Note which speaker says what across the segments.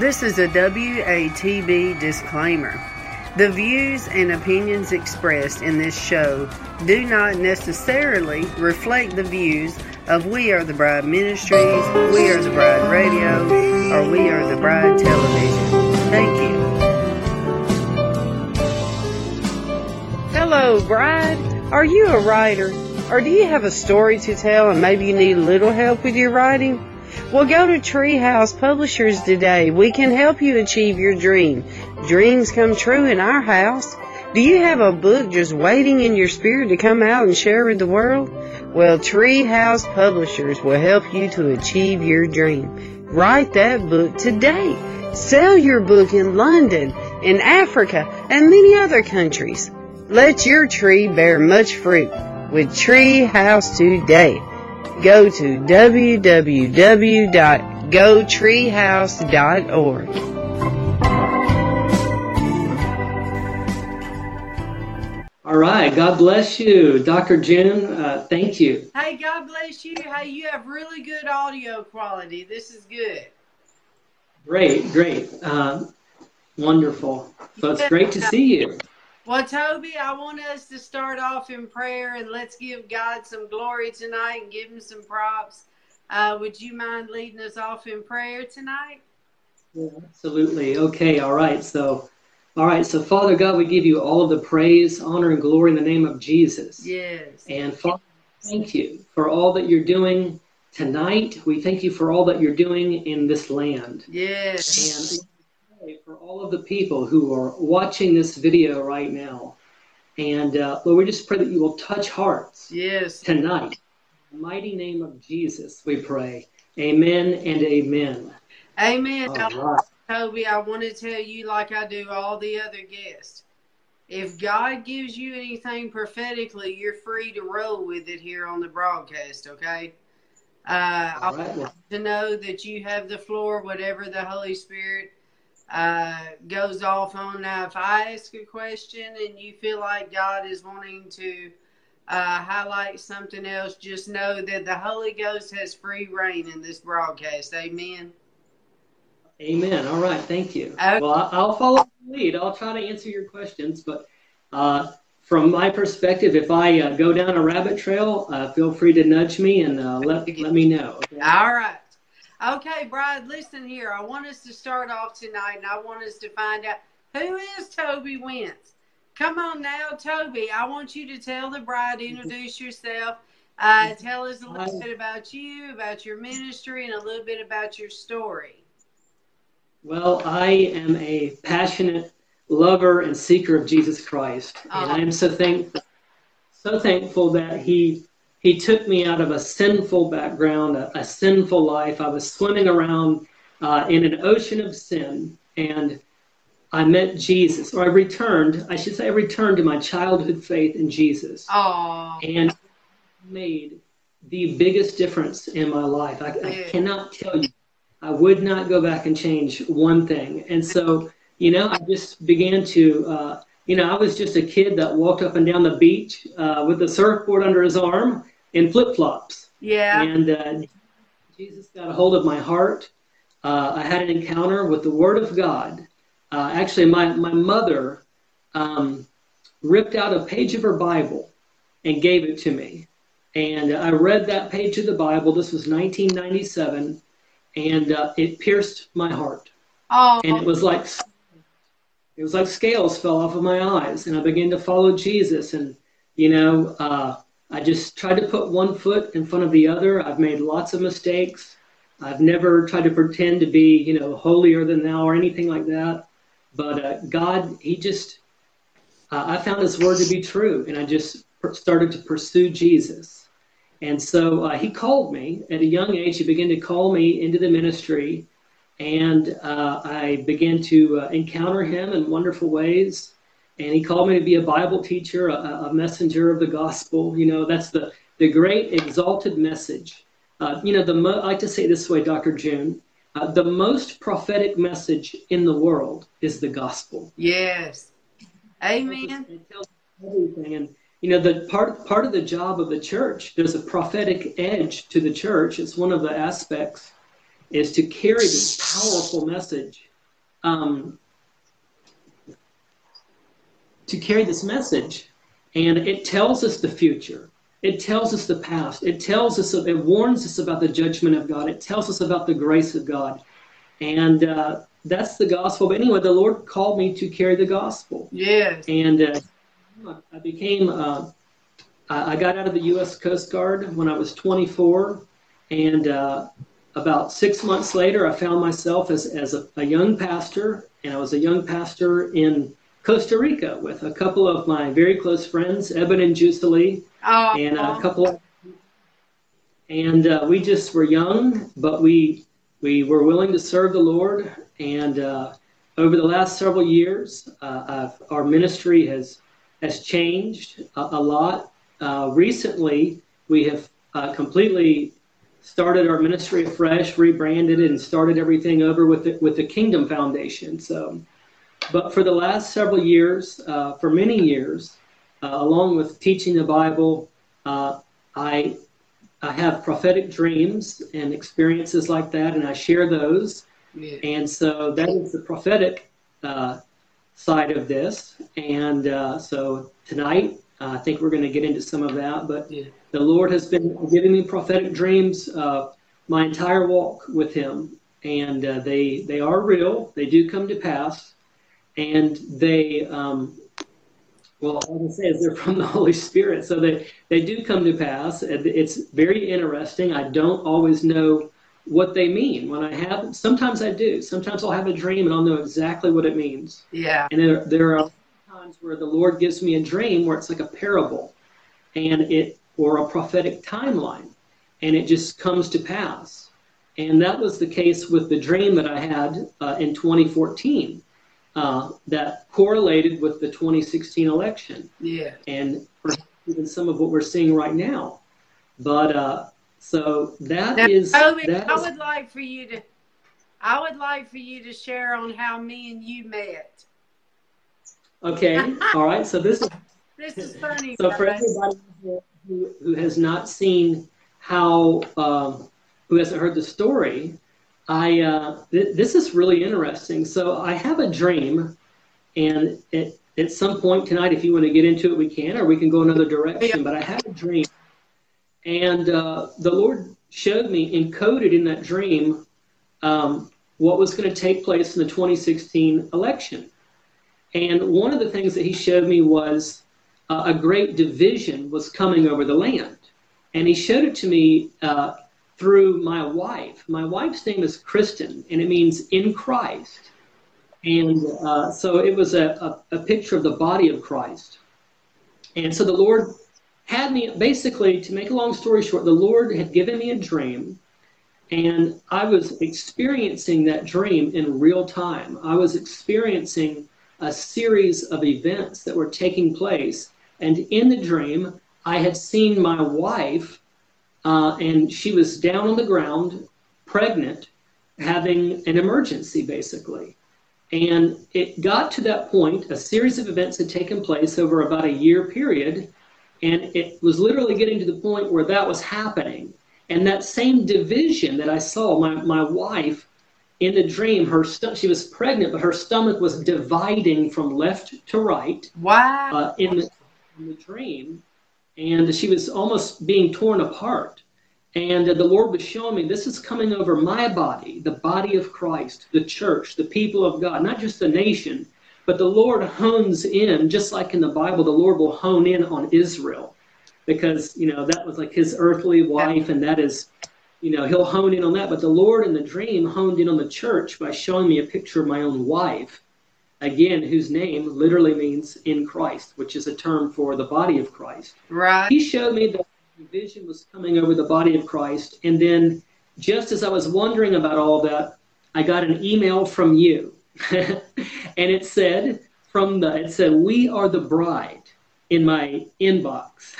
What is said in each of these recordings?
Speaker 1: This is a WATB disclaimer. The views and opinions expressed in this show do not necessarily reflect the views of We Are the Bride Ministries, We Are the Bride Radio, or We Are the Bride Television. Thank you. Hello, Bride. Are you a writer? Or do you have a story to tell and maybe you need a little help with your writing? Well, go to Treehouse Publishers today. We can help you achieve your dream. Dreams come true in our house. Do you have a book just waiting in your spirit to come out and share with the world? Well, Treehouse Publishers will help you to achieve your dream. Write that book today. Sell your book in London, in Africa, and many other countries. Let your tree bear much fruit with Treehouse today go to www.gotreehouse.org.
Speaker 2: All right. God bless you, Dr. June. Uh, thank you.
Speaker 1: Hey, God bless you. Hey, you have really good audio quality. This is good.
Speaker 2: Great, great. Um, wonderful. So it's great to see you.
Speaker 1: Well, Toby, I want us to start off in prayer and let's give God some glory tonight and give him some props. Uh, would you mind leading us off in prayer tonight?
Speaker 2: Yeah, absolutely. Okay, all right. So, all right. So, Father God, we give you all of the praise, honor, and glory in the name of Jesus.
Speaker 1: Yes.
Speaker 2: And Father, thank you for all that you're doing tonight. We thank you for all that you're doing in this land.
Speaker 1: Yes.
Speaker 2: And for all of the people who are watching this video right now. And uh, Lord, we just pray that you will touch hearts
Speaker 1: yes.
Speaker 2: tonight. In the mighty name of Jesus, we pray. Amen and amen.
Speaker 1: Amen. Right. Toby, I want to tell you, like I do all the other guests, if God gives you anything prophetically, you're free to roll with it here on the broadcast, okay? Uh, I want to know that you have the floor, whatever the Holy Spirit uh, goes off on. Now, if I ask a question and you feel like God is wanting to uh, highlight something else, just know that the Holy Ghost has free reign in this broadcast. Amen.
Speaker 2: Amen. All right. Thank you. Okay. Well, I'll follow the lead. I'll try to answer your questions, but uh, from my perspective, if I uh, go down a rabbit trail, uh, feel free to nudge me and uh, let let me know.
Speaker 1: Okay? All right. Okay, Bride, listen here. I want us to start off tonight and I want us to find out who is Toby Wentz. Come on now, Toby. I want you to tell the bride, introduce yourself, uh, tell us a little bit about you, about your ministry, and a little bit about your story.
Speaker 2: Well, I am a passionate lover and seeker of Jesus Christ, and I am so thankful, so thankful that He he took me out of a sinful background, a, a, sinful life. I was swimming around uh, in an ocean of sin, and I met Jesus, or I returned, I should say, I returned to my childhood faith in Jesus.
Speaker 1: Oh.
Speaker 2: And made the biggest difference in my life. I, I cannot tell you. I would not go back and change one thing. And so, you know, I just began to, uh, you know, I was just a kid that walked up and down the beach uh, with a surfboard under his arm in flip flops.
Speaker 1: Yeah.
Speaker 2: And uh, Jesus got a hold of my heart. Uh, I had an encounter with the Word of God. Uh, actually, my, my mother um, ripped out a page of her Bible and gave it to me. And I read that page of the Bible. This was 1997, and uh, it pierced my heart.
Speaker 1: Oh.
Speaker 2: And it was like it was like scales fell off of my eyes, and I began to follow Jesus. And you know, uh, I just tried to put one foot in front of the other. I've made lots of mistakes. I've never tried to pretend to be, you know, holier than thou or anything like that. But uh, God, He just, uh, I found His word to be true, and I just started to pursue Jesus. And so uh, He called me at a young age. He began to call me into the ministry, and uh, I began to uh, encounter Him in wonderful ways. And He called me to be a Bible teacher, a, a messenger of the gospel. You know, that's the the great exalted message. Uh, you know, the mo- I like to say it this way, Dr. June. Uh, the most prophetic message in the world is the gospel.
Speaker 1: Yes. Amen.
Speaker 2: It tells everything. And, you know, the part, part of the job of the church, there's a prophetic edge to the church. It's one of the aspects is to carry this powerful message. Um, to carry this message. And it tells us the future. It tells us the past. It tells us, it warns us about the judgment of God. It tells us about the grace of God. And uh, that's the gospel. But anyway, the Lord called me to carry the gospel.
Speaker 1: Yes.
Speaker 2: And uh, I became, uh, I got out of the U.S. Coast Guard when I was 24. And uh, about six months later, I found myself as, as a, a young pastor. And I was a young pastor in Costa Rica with a couple of my very close friends, Eben and Jusalee
Speaker 1: Oh.
Speaker 2: and a couple of, and uh, we just were young, but we we were willing to serve the Lord. And uh, over the last several years, uh, our ministry has has changed a, a lot. Uh, recently, we have uh, completely started our ministry afresh, rebranded it, and started everything over with the, with the Kingdom Foundation. So, but for the last several years, uh, for many years, uh, along with teaching the Bible, uh, I I have prophetic dreams and experiences like that, and I share those.
Speaker 1: Yeah.
Speaker 2: And so that is the prophetic uh, side of this. And uh, so tonight, uh, I think we're going to get into some of that. But
Speaker 1: Yeah.
Speaker 2: the Lord has been giving me prophetic dreams uh, my entire walk with Him, and uh, they they are real. They do come to pass, and they um, well, all I can say is they're from the Holy Spirit, so they they do come to pass. It's very interesting. I don't always know what they mean when I have. Sometimes I do. Sometimes I'll have a dream and I'll know exactly what it means.
Speaker 1: Yeah.
Speaker 2: And there there are times where the Lord gives me a dream where it's like a parable, and it or a prophetic timeline, and it just comes to pass. And that was the case with the dream that I had uh, in 2014 uh, that correlated with the 2016 election
Speaker 1: Yeah.
Speaker 2: and even some of what we're seeing right now. But uh, so that
Speaker 1: Now,
Speaker 2: is
Speaker 1: Toby,
Speaker 2: that
Speaker 1: I
Speaker 2: is-
Speaker 1: would like for you to, I would like for you to share on how me and you met.
Speaker 2: okay. All right. So this is
Speaker 1: This is funny.
Speaker 2: so for
Speaker 1: guys.
Speaker 2: everybody who, who has not seen how um, who hasn't heard the story, I uh, th- this is really interesting. So I have a dream, and at, at some point tonight, if you want to get into it, we can, or we can go another direction. But I had a dream, and uh, the Lord showed me encoded in that dream um, what was going to take place in the 2016 election. And one of the things that He showed me was uh, a great division was coming over the land. And he showed it to me uh, through my wife. My wife's name is Kristen, and it means in Christ. And uh, so it was a, a, a picture of the body of Christ. And so the Lord had me, basically, to make a long story short, the Lord had given me a dream. And I was experiencing that dream in real time. I was experiencing a series of events that were taking place. And in the dream, I had seen my wife, uh, and she was down on the ground, pregnant, having an emergency basically. And it got to that point, a series of events had taken place over about a year period, and it was literally getting to the point where that was happening. And that same division that I saw, my, my wife in the dream, her st- she was pregnant, but her stomach was dividing from left to right.
Speaker 1: Wow.
Speaker 2: Uh, in, the, in the dream, and she was almost being torn apart. And the Lord was showing me this is coming over my body, the body of Christ, the church, the people of God, not just the nation, but the Lord hones in, just like in the Bible, the Lord will hone in on Israel because you know that was like his earthly wife, and that is, you know, he'll hone in on that. But the Lord in the dream honed in on the church by showing me a picture of my own wife, again, whose name literally means in Christ, which is a term for the body of Christ.
Speaker 1: Right.
Speaker 2: He showed me that vision was coming over the body of Christ, and then just as I was wondering about all that, I got an email from you, and it said from the it said we are the bride in my inbox.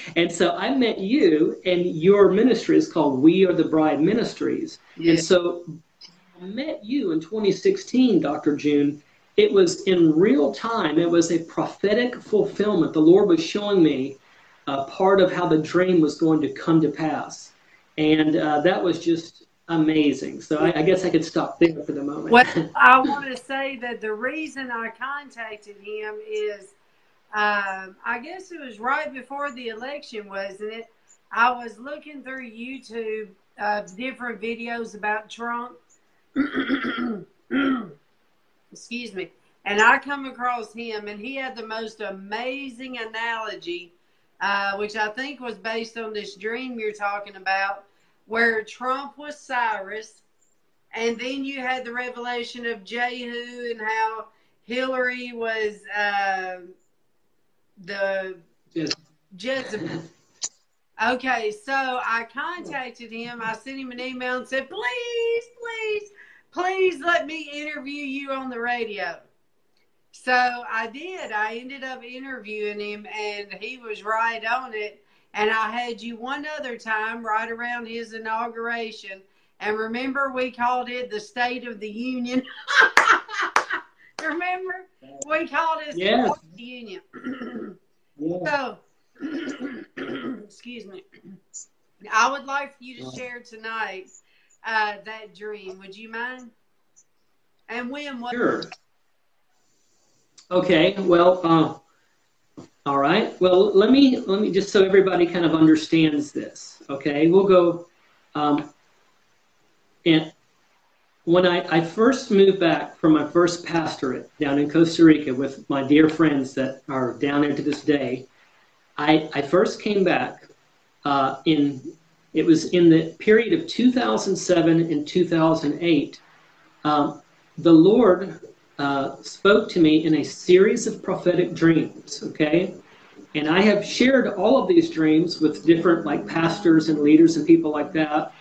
Speaker 2: and so I met you, and your ministry is called We Are the Bride Ministries. And so I met you in 2016, Dr. June. It was in real time, it was a prophetic fulfillment. The Lord was showing me uh, part of how the dream was going to come to pass. And uh, that was just amazing. So I, I, guess I could stop there for the moment.
Speaker 1: Well, I want to say that the reason I contacted him is um, I guess it was right before the election, wasn't it? I was looking through YouTube uh, different videos about Trump. Excuse me. And I come across him, and he had the most amazing analogy, uh, which I think was based on this dream you're talking about, where Trump was Cyrus, and then you had the revelation of Jehu and how Hillary was. Uh, the Jezebel. Okay, so I contacted him. I sent him an email and said, please, please, please let me interview you on the radio. So I did. I ended up interviewing him, and he was right on it. And I had you one other time right around his inauguration. And remember, we called it the State of the Union. remember? We called it
Speaker 2: yeah.
Speaker 1: the Union. yeah. So, excuse me. I would like for you to share tonight uh, that dream. Would you mind? And when? What?
Speaker 2: Sure. Okay. Well. Uh, all right. Well, let me let me just so everybody kind of understands this. Okay. We'll go. Um, and when I, I first moved back from my first pastorate down in Costa Rica with my dear friends that are down there to this day, I, I first came back uh, in, it was in the period of 2007 and 2008. Um, the Lord uh, spoke to me in a series of prophetic dreams, okay? And I have shared all of these dreams with different like pastors and leaders and people like that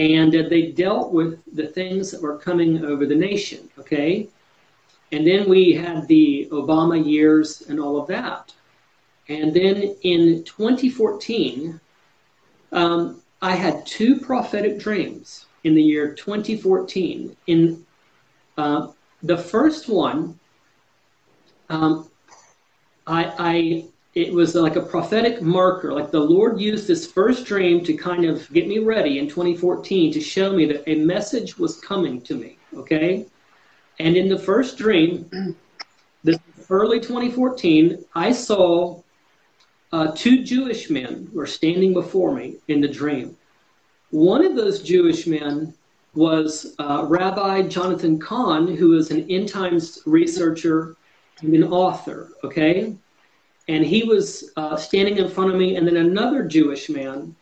Speaker 2: and uh, they dealt with the things that were coming over the nation, okay? And then we had the Obama years and all of that. And then in 2014, um, I had two prophetic dreams in the year 2014. In uh, the first one, um, I, I it was like a prophetic marker. Like the Lord used this first dream to kind of get me ready in 2014 to show me that a message was coming to me. Okay. And in the first dream, this early 2014, I saw uh, two Jewish men were standing before me in the dream. One of those Jewish men was uh, Rabbi Jonathan Cahn, who is an end times researcher and an author. Okay and he was uh, standing in front of me, and then another Jewish man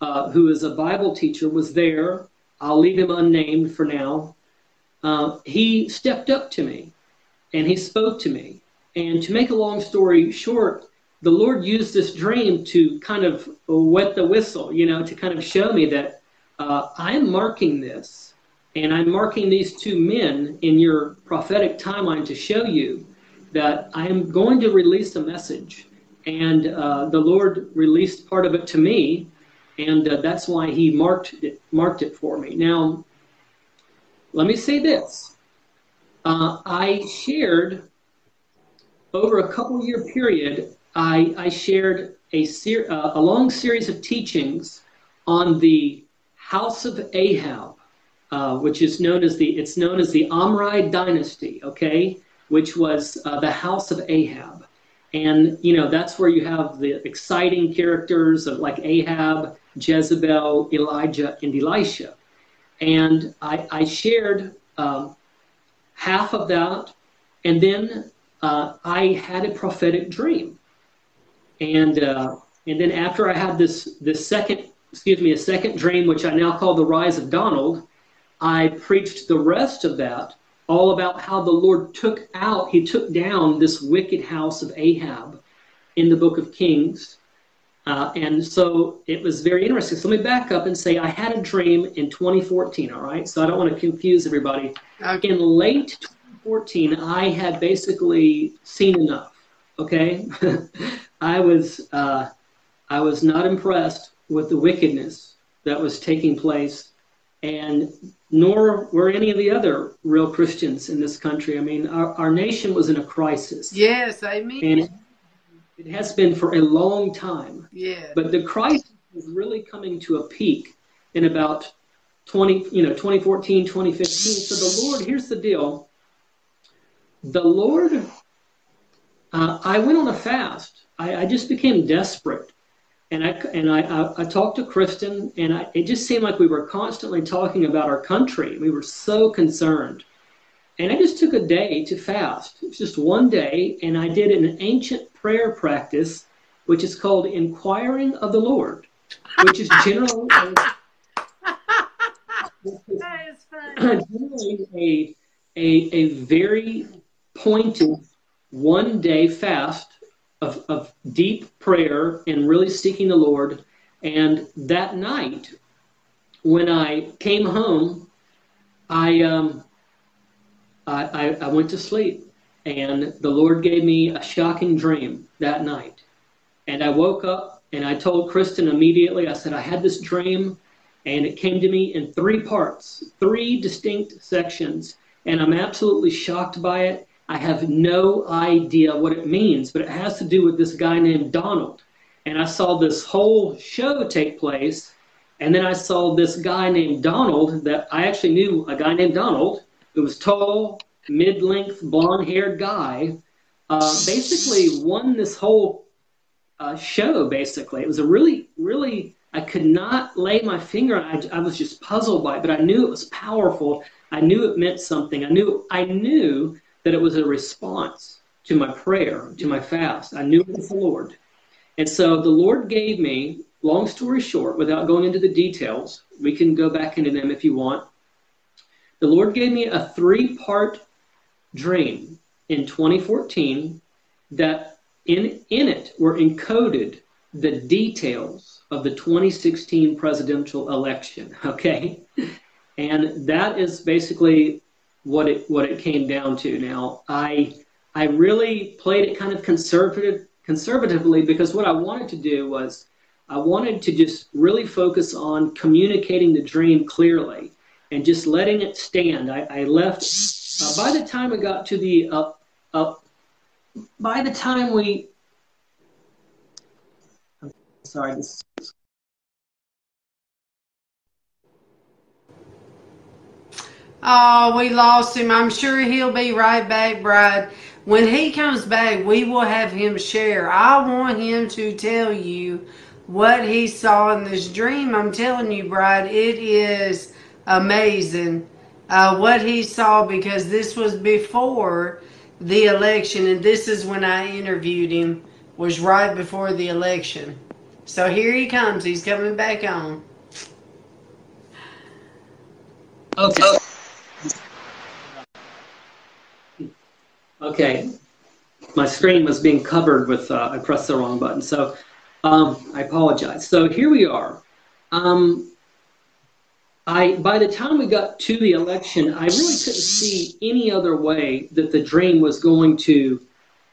Speaker 2: uh, who is a Bible teacher was there. I'll leave him unnamed for now. Uh, he stepped up to me and he spoke to me. And to make a long story short, the Lord used this dream to kind of wet the whistle, you know, to kind of show me that uh, I'm marking this, and I'm marking these two men in your prophetic timeline to show you that I am going to release a message. And uh, the Lord released part of it to me, and uh, that's why He marked it, marked it for me. Now, let me say this: uh, I shared over a couple year period. I, I shared a, ser- uh, a long series of teachings on the House of Ahab, uh, which is known as the it's known as the Omride dynasty. Okay, which was uh, the House of Ahab, and you know that's where you have the exciting characters of like Ahab, Jezebel, Elijah, and Elisha. And I, I shared um, half of that, and then uh, I had a prophetic dream, and uh, and then after I had this this second excuse me, a second dream, which I now call the rise of Donald, I preached the rest of that, all about how the Lord took out, he took down this wicked house of Ahab in the book of Kings. Uh, and so it was very interesting. So let me back up and say I had a dream in 2014, all right? So I don't want to confuse everybody. In late 2014, I had basically seen enough, okay? I was. Uh, I was not impressed with the wickedness that was taking place, and nor were any of the other real Christians in this country. I mean, our, our nation was in a crisis.
Speaker 1: Yes, I mean.
Speaker 2: And it, it has been for a long time.
Speaker 1: Yeah.
Speaker 2: But the crisis is really coming to a peak in about 20, you know, 2014, 2015. So the Lord, here's the deal. The Lord, uh, I went on a fast. I, I just became desperate and I and I, I, I, talked to Kristen, and I, it just seemed like we were constantly talking about our country. We were so concerned, and I just took a day to fast. It was just one day, and I did an ancient prayer practice, which is called inquiring of the Lord, which is generally a, generally a, a a very pointed one day fast of, of deep prayer and really seeking the Lord. And that night, when I came home, I, um, I, I, I went to sleep. And the Lord gave me a shocking dream that night. And I woke up and I told Kristen immediately, I said, I had this dream and it came to me in three parts, three distinct sections. And I'm absolutely shocked by it. I have no idea what it means, but it has to do with this guy named Donald. And I saw this whole show take place, and then I saw this guy named Donald that I actually knew a guy named Donald who was tall, mid length, blonde haired guy. Uh, basically, won this whole uh, show. Basically, it was a really, really I could not lay my finger on it. I, I was just puzzled by it, but I knew it was powerful. I knew it meant something. I knew I knew that it was a response to my prayer, to my fast. I knew it was the Lord. And so the Lord gave me, long story short, without going into the details, we can go back into them if you want. The Lord gave me a three part dream in 2014 that in, in it were encoded the details of the 2016 presidential election. Okay. And that is basically what it what it came down to. Now, I I really played it kind of conservative conservatively because what I wanted to do was I wanted to just really focus on communicating the dream clearly and just letting it stand. I, I left uh, by the time I got to the uh, uh, by the time we I'm sorry this
Speaker 1: Oh, we lost him. I'm sure he'll be right back, Bride. When he comes back, we will have him share. I want him to tell you what he saw in this dream. I'm telling you, Bride, it is amazing uh, what he saw because this was before the election, and this is when I interviewed him. Was right before the election. So here he comes. He's coming back on.
Speaker 2: Okay. Okay, my screen was being covered with, uh, I pressed the wrong button. So um, I apologize. So here we are. Um, I by the time we got to the election, I really couldn't see any other way that the dream was going to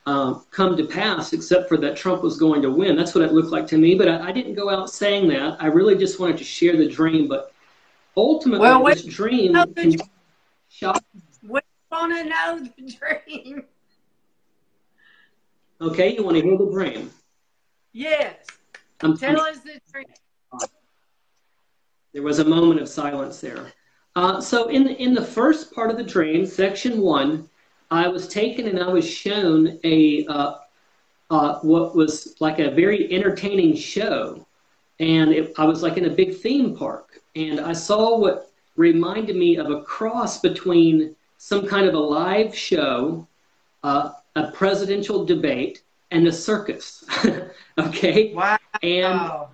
Speaker 2: um, come to pass, except for that Trump was going to win. That's what it looked like to me. But I, I didn't go out saying that. I really just wanted to share the dream. But ultimately,
Speaker 1: well,
Speaker 2: this dream.
Speaker 1: Want to know the dream.
Speaker 2: Okay, you want to hear the dream?
Speaker 1: Yes. I'm, Tell I'm, us the dream.
Speaker 2: There was a moment of silence there. Uh, so in in the first part of the dream, section one, I was taken and I was shown a uh, uh, what was like a very entertaining show, and it, I was like in a big theme park, and I saw what reminded me of a cross between some kind of a live show, uh, a presidential debate, and a circus. okay.
Speaker 1: Wow.
Speaker 2: And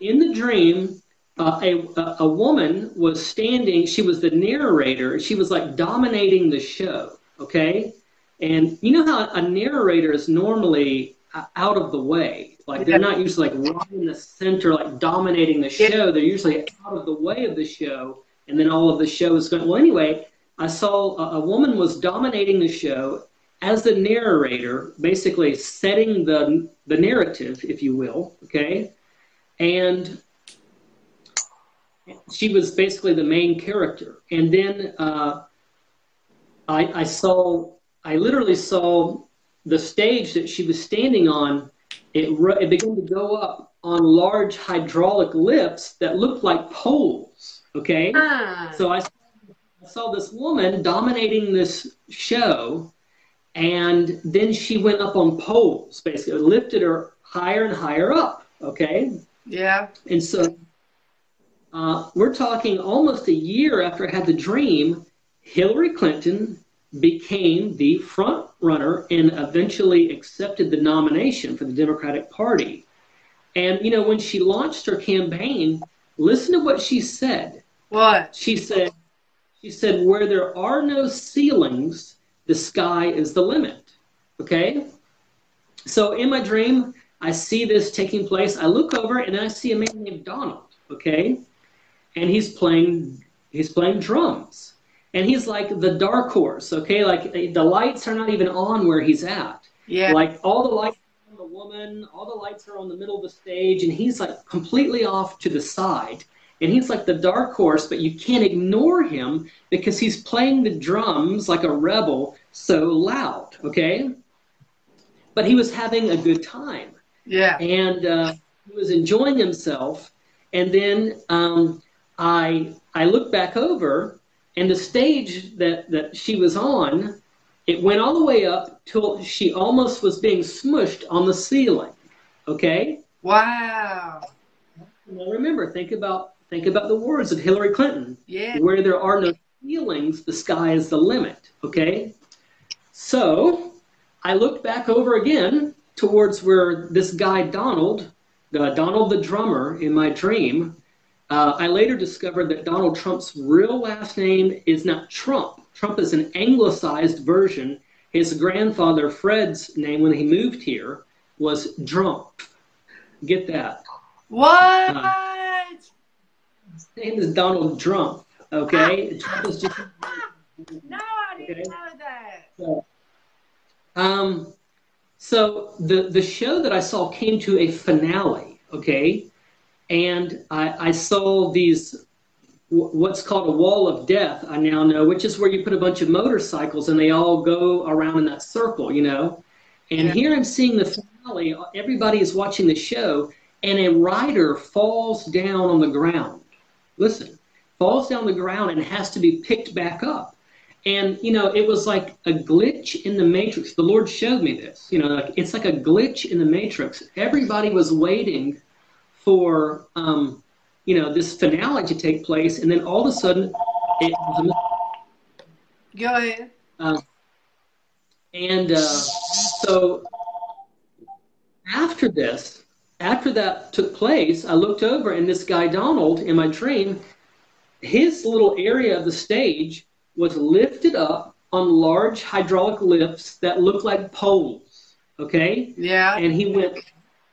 Speaker 2: in the dream, uh, a, a woman was standing, she was the narrator, she was like dominating the show, okay? And you know how a narrator is normally uh, out of the way. Like they're not usually like right in the center, like dominating the show. They're usually out of the way of the show, and then all of the show is going. Well, anyway, I saw a, a woman was dominating the show as the narrator, basically setting the the narrative, if you will. Okay, and she was basically the main character. And then uh, I, I saw, I literally saw the stage that she was standing on. It, it began to go up on large hydraulic lifts that looked like poles. Okay,
Speaker 1: ah.
Speaker 2: so I, I saw this woman dominating this show, and then she went up on poles, basically lifted her higher and higher up. Okay.
Speaker 1: Yeah.
Speaker 2: And so uh, we're talking almost a year after I had the dream, Hillary Clinton became the front runner and eventually accepted the nomination for the Democratic Party. And, you know, when she launched her campaign, listen to what she said.
Speaker 1: What?
Speaker 2: She said, she said, where there are no ceilings, the sky is the limit. Okay? So in my dream, I see this taking place. I look over and I see a man named Donald. Okay? and he's playing he's playing drums and he's like the dark horse okay like eh, the lights are not even on where he's at
Speaker 1: yeah
Speaker 2: like all the lights on the woman all the lights are on the middle of the stage and he's like completely off to the side and he's like the dark horse but you can't ignore him because he's playing the drums like a rebel so loud okay but he was having a good time
Speaker 1: yeah
Speaker 2: and uh, he was enjoying himself and then um, I I looked back over, and the stage that that she was on, it went all the way up till she almost was being smushed on the ceiling. Okay.
Speaker 1: Wow.
Speaker 2: Well, remember, think about think about the words of Hillary Clinton.
Speaker 1: Yeah.
Speaker 2: Where there are no ceilings, the sky is the limit. Okay. So I looked back over again towards where this guy Donald, uh, Donald the drummer in my dream, uh, I later discovered that Donald Trump's real last name is not Trump. Trump is an anglicized version. His grandfather, Fred's name when he moved here, was Drumpf. Get that?
Speaker 1: What? Uh,
Speaker 2: his name is Donald Trump. Okay?
Speaker 1: Trump is just. no, I didn't okay? know that. So,
Speaker 2: um, so the the show that I saw came to a finale. Okay, and I, I saw these what's called a wall of death i now know which is where you put a bunch of motorcycles and they all go around in that circle you know and yeah. here i'm seeing the finale everybody is watching the show and a rider falls down on the ground listen falls down the ground and has to be picked back up. And you know it was like a glitch in the matrix. The lord showed me this you know like it's like a glitch in the matrix. Everybody was waiting for um, you know this finale to take place, and then all of a sudden it was
Speaker 1: a Go ahead.
Speaker 2: Uh, and uh, so after this, after that took place, I looked over, and this guy Donald in my dream, his little area of the stage was lifted up on large hydraulic lifts that looked like poles. Okay.
Speaker 1: Yeah.
Speaker 2: And he went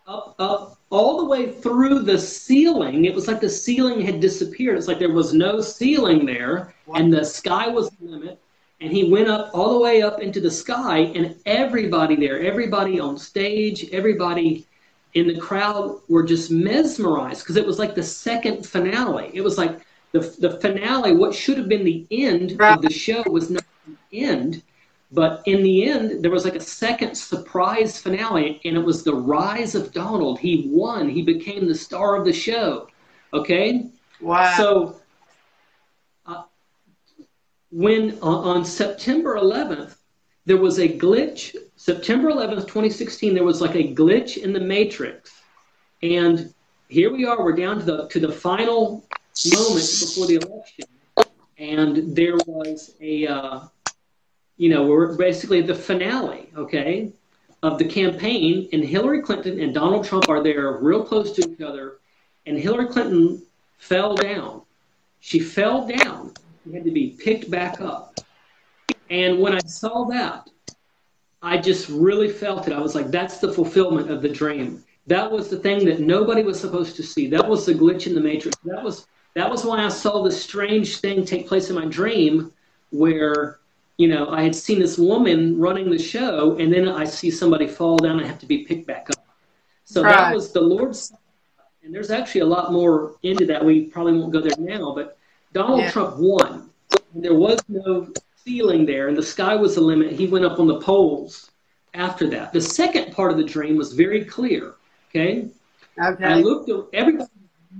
Speaker 2: up, up, all the way through the ceiling. It was like the ceiling had disappeared. It's like there was no ceiling there, and the sky was the limit. And he went up all the way up into the sky, and everybody there, everybody on stage, everybody in the crowd were just mesmerized because it was like the second finale. It was like the, the finale, what should have been the end right. of the show was not the end. But in the end, there was like a second surprise finale, and it was the rise of Donald. He won. He became the star of the show. Okay?
Speaker 1: Wow.
Speaker 2: So uh, when uh, on September 11th, there was a glitch. September 11th, 2016, there was like a glitch in the matrix. And here we are, we're down to the to the final moment before the election. And there was a uh, you know, we're basically the finale, okay, of the campaign, and Hillary Clinton and Donald Trump are there real close to each other, and Hillary Clinton fell down. She fell down. She had to be picked back up. And when I saw that, I just really felt it. I was like, that's the fulfillment of the dream. That was the thing that nobody was supposed to see. That was the glitch in the matrix. That was that was why I saw this strange thing take place in my dream where you know, I had seen this woman running the show, and then I see somebody fall down and have to be picked back up. So right. that was the Lord's. And there's actually a lot more into that. We probably won't go there now, but Donald yeah. Trump won. And there was no ceiling there, and the sky was the limit. He went up on the poles after that. The second part of the dream was very clear. Okay.
Speaker 1: Okay.
Speaker 2: I looked at everybody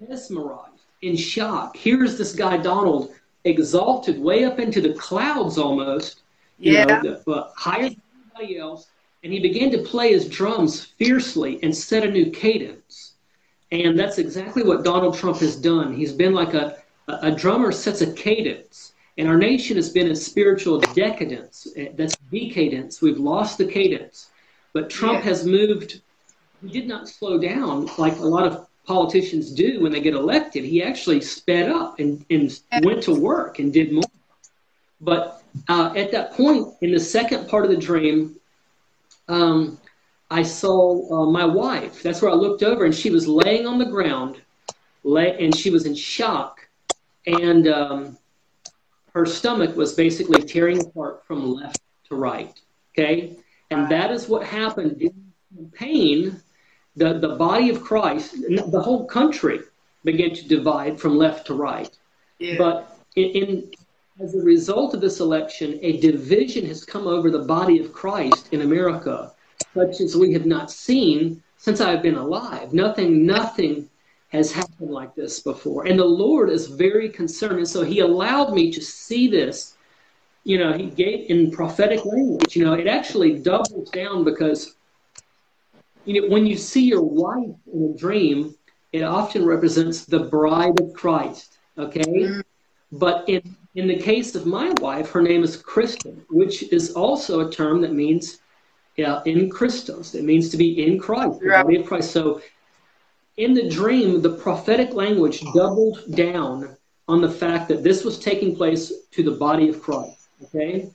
Speaker 2: mesmerized, in shock. Here's this guy Donald exalted way up into the clouds almost, you yeah. know, the, uh, higher than anybody else. And he began to play his drums fiercely and set a new cadence. And that's exactly what Donald Trump has done. He's been like a, a drummer sets a cadence. And our nation has been in spiritual decadence. Eh, that's decadence. We've lost the cadence. But Trump yeah. has moved, he did not slow down like a lot of politicians do when they get elected. He actually sped up and, and went to work and did more. But uh, at that point, in the second part of the dream, um, I saw uh, my wife. That's where I looked over, and she was laying on the ground, lay, and she was in shock, and um, her stomach was basically tearing apart from left to right. Okay, and that is what happened in pain the, the body of Christ, the whole country began to divide from left to right. Yeah. But in, in, as a result of this election, a division has come over the body of Christ in America, such as we have not seen since I've been alive. Nothing, nothing has happened like this before. And the Lord is very concerned. And so He allowed me to see this. You know, He gave in prophetic language, you know, it actually doubles down because you know, when you see your wife in a dream, it often represents the bride of Christ. Okay, mm-hmm. but in in the case of my wife, her name is Kristen, which is also a term that means yeah, in Christos. It means to be in Christ, the body of Christ. So in the dream, the prophetic language doubled down on the fact that this was taking place to the body of Christ. Okay?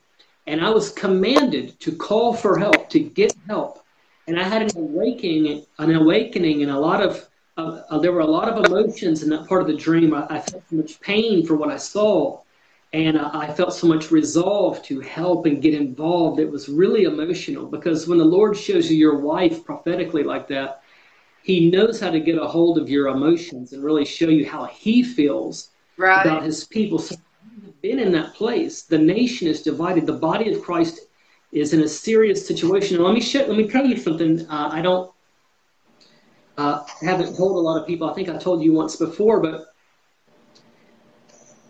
Speaker 2: And I was commanded to call for help, to get help and I had an awakening, an awakening, and a lot of uh, there were a lot of emotions in that part of the dream. I, I felt so much pain for what I saw, and uh, I felt so much resolve to help and get involved. It was really emotional because when the Lord shows you your wife prophetically like that, He knows how to get a hold of your emotions and really show you how He feels right. about His people. So been in that place. The nation is divided. The body of Christ is in a serious situation. And let me share, let me tell you something. Uh, I don't uh, haven't told a lot of people. I think I told you once before, but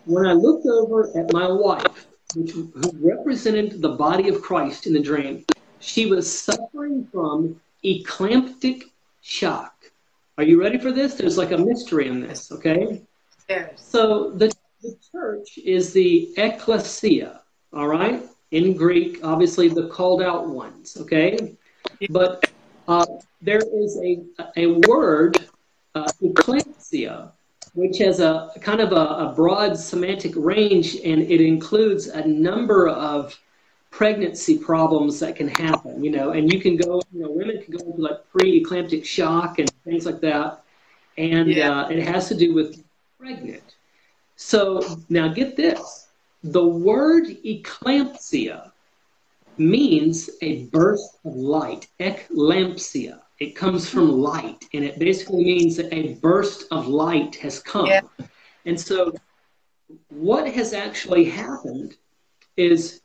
Speaker 2: when I looked over at my wife, which, who represented the body of Christ in the dream, she was suffering from eclamptic shock. Are you ready for this? There's like a mystery in this, okay?
Speaker 1: Yes.
Speaker 2: So the, the church is the ecclesia, all right? in Greek, obviously the called out ones, okay? But uh, there is a, a word, uh, eclampsia, which has a kind of a, a, broad semantic range and it includes a number of pregnancy problems that can happen, you know, and you can go, you know, women can go into like pre-eclamptic shock and things like that, and yeah. uh, it has to do with pregnant. So now get this: the word eclampsia means a burst of light. Eclampsia. It comes from light, and it basically means that a burst of light has come. Yeah. And so, what has actually happened is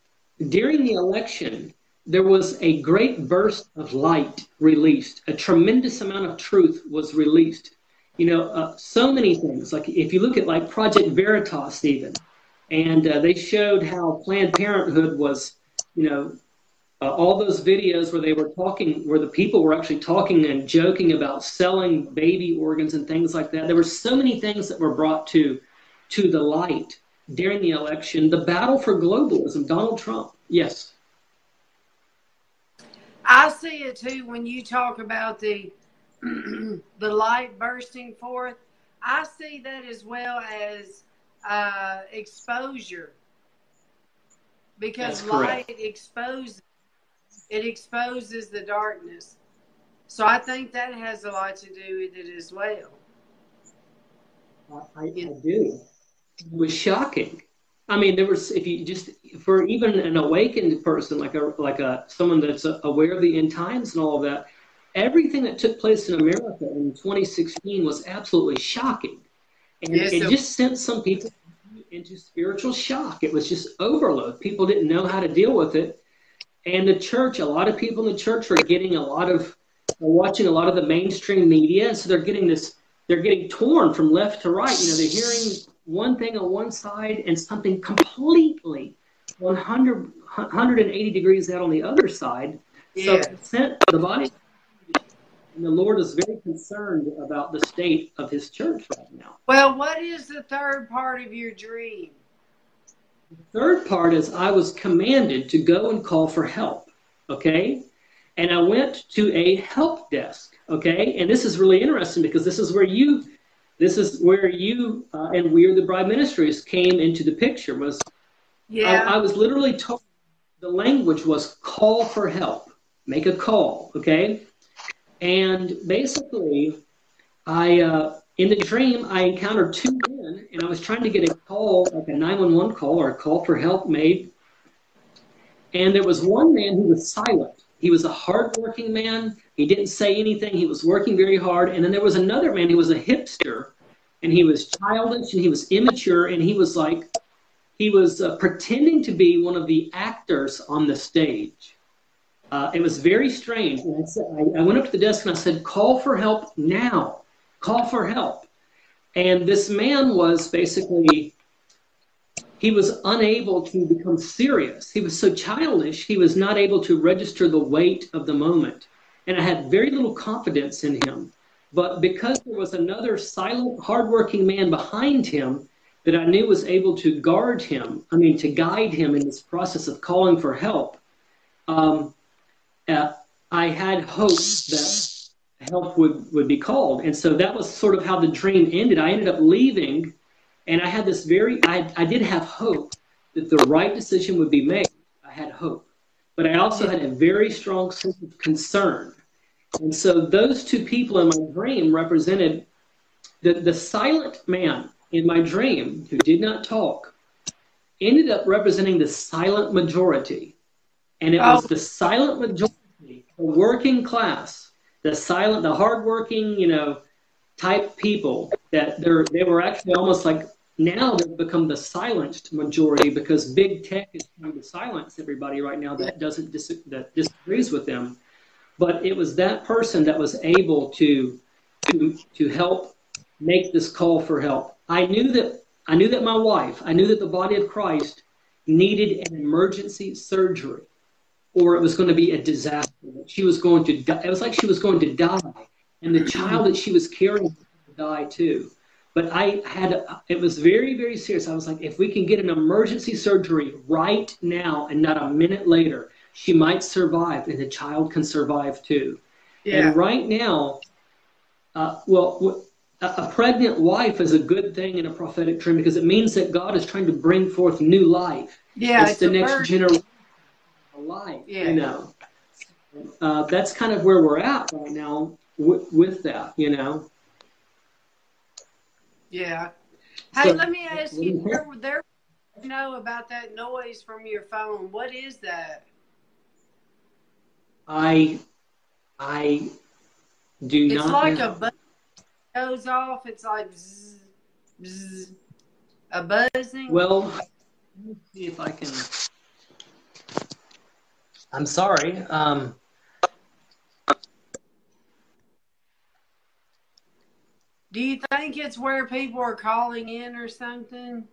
Speaker 2: during the election, there was a great burst of light released. A tremendous amount of truth was released. You know, uh, so many things. Like if you look at like Project Veritas, even, and uh, they showed how Planned Parenthood was, you know, uh, all those videos where they were talking, where the people were actually talking and joking about selling baby organs and things like that. There were so many things that were brought to to the light during the election. The battle for globalism, Donald Trump. Yes.
Speaker 1: I see it too when you talk about the the light bursting forth. I see that as well as uh, exposure because light exposes it exposes the darkness. So I think that has a lot to do with it as well.
Speaker 2: I, I, I do. Was shocking. I mean, there was if you just for even an awakened person like a like a someone that's aware of the end times and all of that, everything that took place in America in 2016 was absolutely shocking, and yeah, it just sent some people into spiritual shock. It was just overload. People didn't know how to deal with it, and the church, a lot of people in the church are getting a lot of, watching a lot of the mainstream media, so they're getting this, they're getting torn from left to right. You know, they're hearing one thing on one side and something completely 100, 180 degrees out on the other side. Yeah. So the body, and the Lord is very concerned about the state of His church right now.
Speaker 1: Well, what is the third part of your dream?
Speaker 2: The third part is I was commanded to go and call for help. Okay? And I went to a help desk. Okay? And this is really interesting because this is where you this is where you uh, and we are the bride ministries came into the picture was yeah I, I, was literally told the language was call for help make a call okay and basically i uh, in the dream, I encountered two men, and I was trying to get a call, like a 911 call or a call for help made. And there was one man who was silent. He was a hardworking man. He didn't say anything. He was working very hard. And then there was another man who was a hipster, and he was childish and he was immature, and he was like, he was uh, pretending to be one of the actors on the stage. Uh, it was very strange. And I, said, I, I went up to the desk and I said, "Call for help now." call for help. And this man was basically, he was unable to become serious. He was so childish, he was not able to register the weight of the moment. And I had very little confidence in him. But because there was another silent, hardworking man behind him that I knew was able to guard him, I mean, to guide him in this process of calling for help, um, uh, I had hope that help would, would be called. And so that was sort of how the dream ended. I ended up leaving, and I had this very, I, I did have hope that the right decision would be made. I had hope. But I also had a very strong sense of concern. And so those two people in my dream represented the, the silent man in my dream who did not talk ended up representing the silent majority. And it was oh. the silent majority, the working class, the silent, the hardworking, you know, type people that they're they were actually almost like now they've become the silenced majority because big tech is trying to silence everybody right now that doesn't dis- that disagrees with them. But it was that person that was able to to to help make this call for help. I knew that I knew that my wife, I knew that the body of Christ needed an emergency surgery or it was going to be a disaster. She was going to die. It was like she was going to die, and the child that she was carrying die too. But I had, it was very, very serious. I was like, if we can get an emergency surgery right now and not a minute later, she might survive, and the child can survive too. Yeah. And right now, uh, well, a pregnant wife is a good thing in a prophetic dream because it means that God is trying to bring forth new life.
Speaker 1: Yeah,
Speaker 2: it's, it's the next generation of life.
Speaker 1: Yeah.
Speaker 2: You know, uh, that's kind of where we're at right now with that. You know.
Speaker 1: Yeah. Hey,
Speaker 2: So-
Speaker 1: let me ask you. There, there, know about that noise from your phone. What is that?
Speaker 2: I I do
Speaker 1: It's
Speaker 2: not.
Speaker 1: like
Speaker 2: know.
Speaker 1: a buzz goes off. It's like bzz, bzz, a buzzing.
Speaker 2: Well, let me see if I can. I'm sorry. Um,
Speaker 1: Do you think it's where people are calling in or something?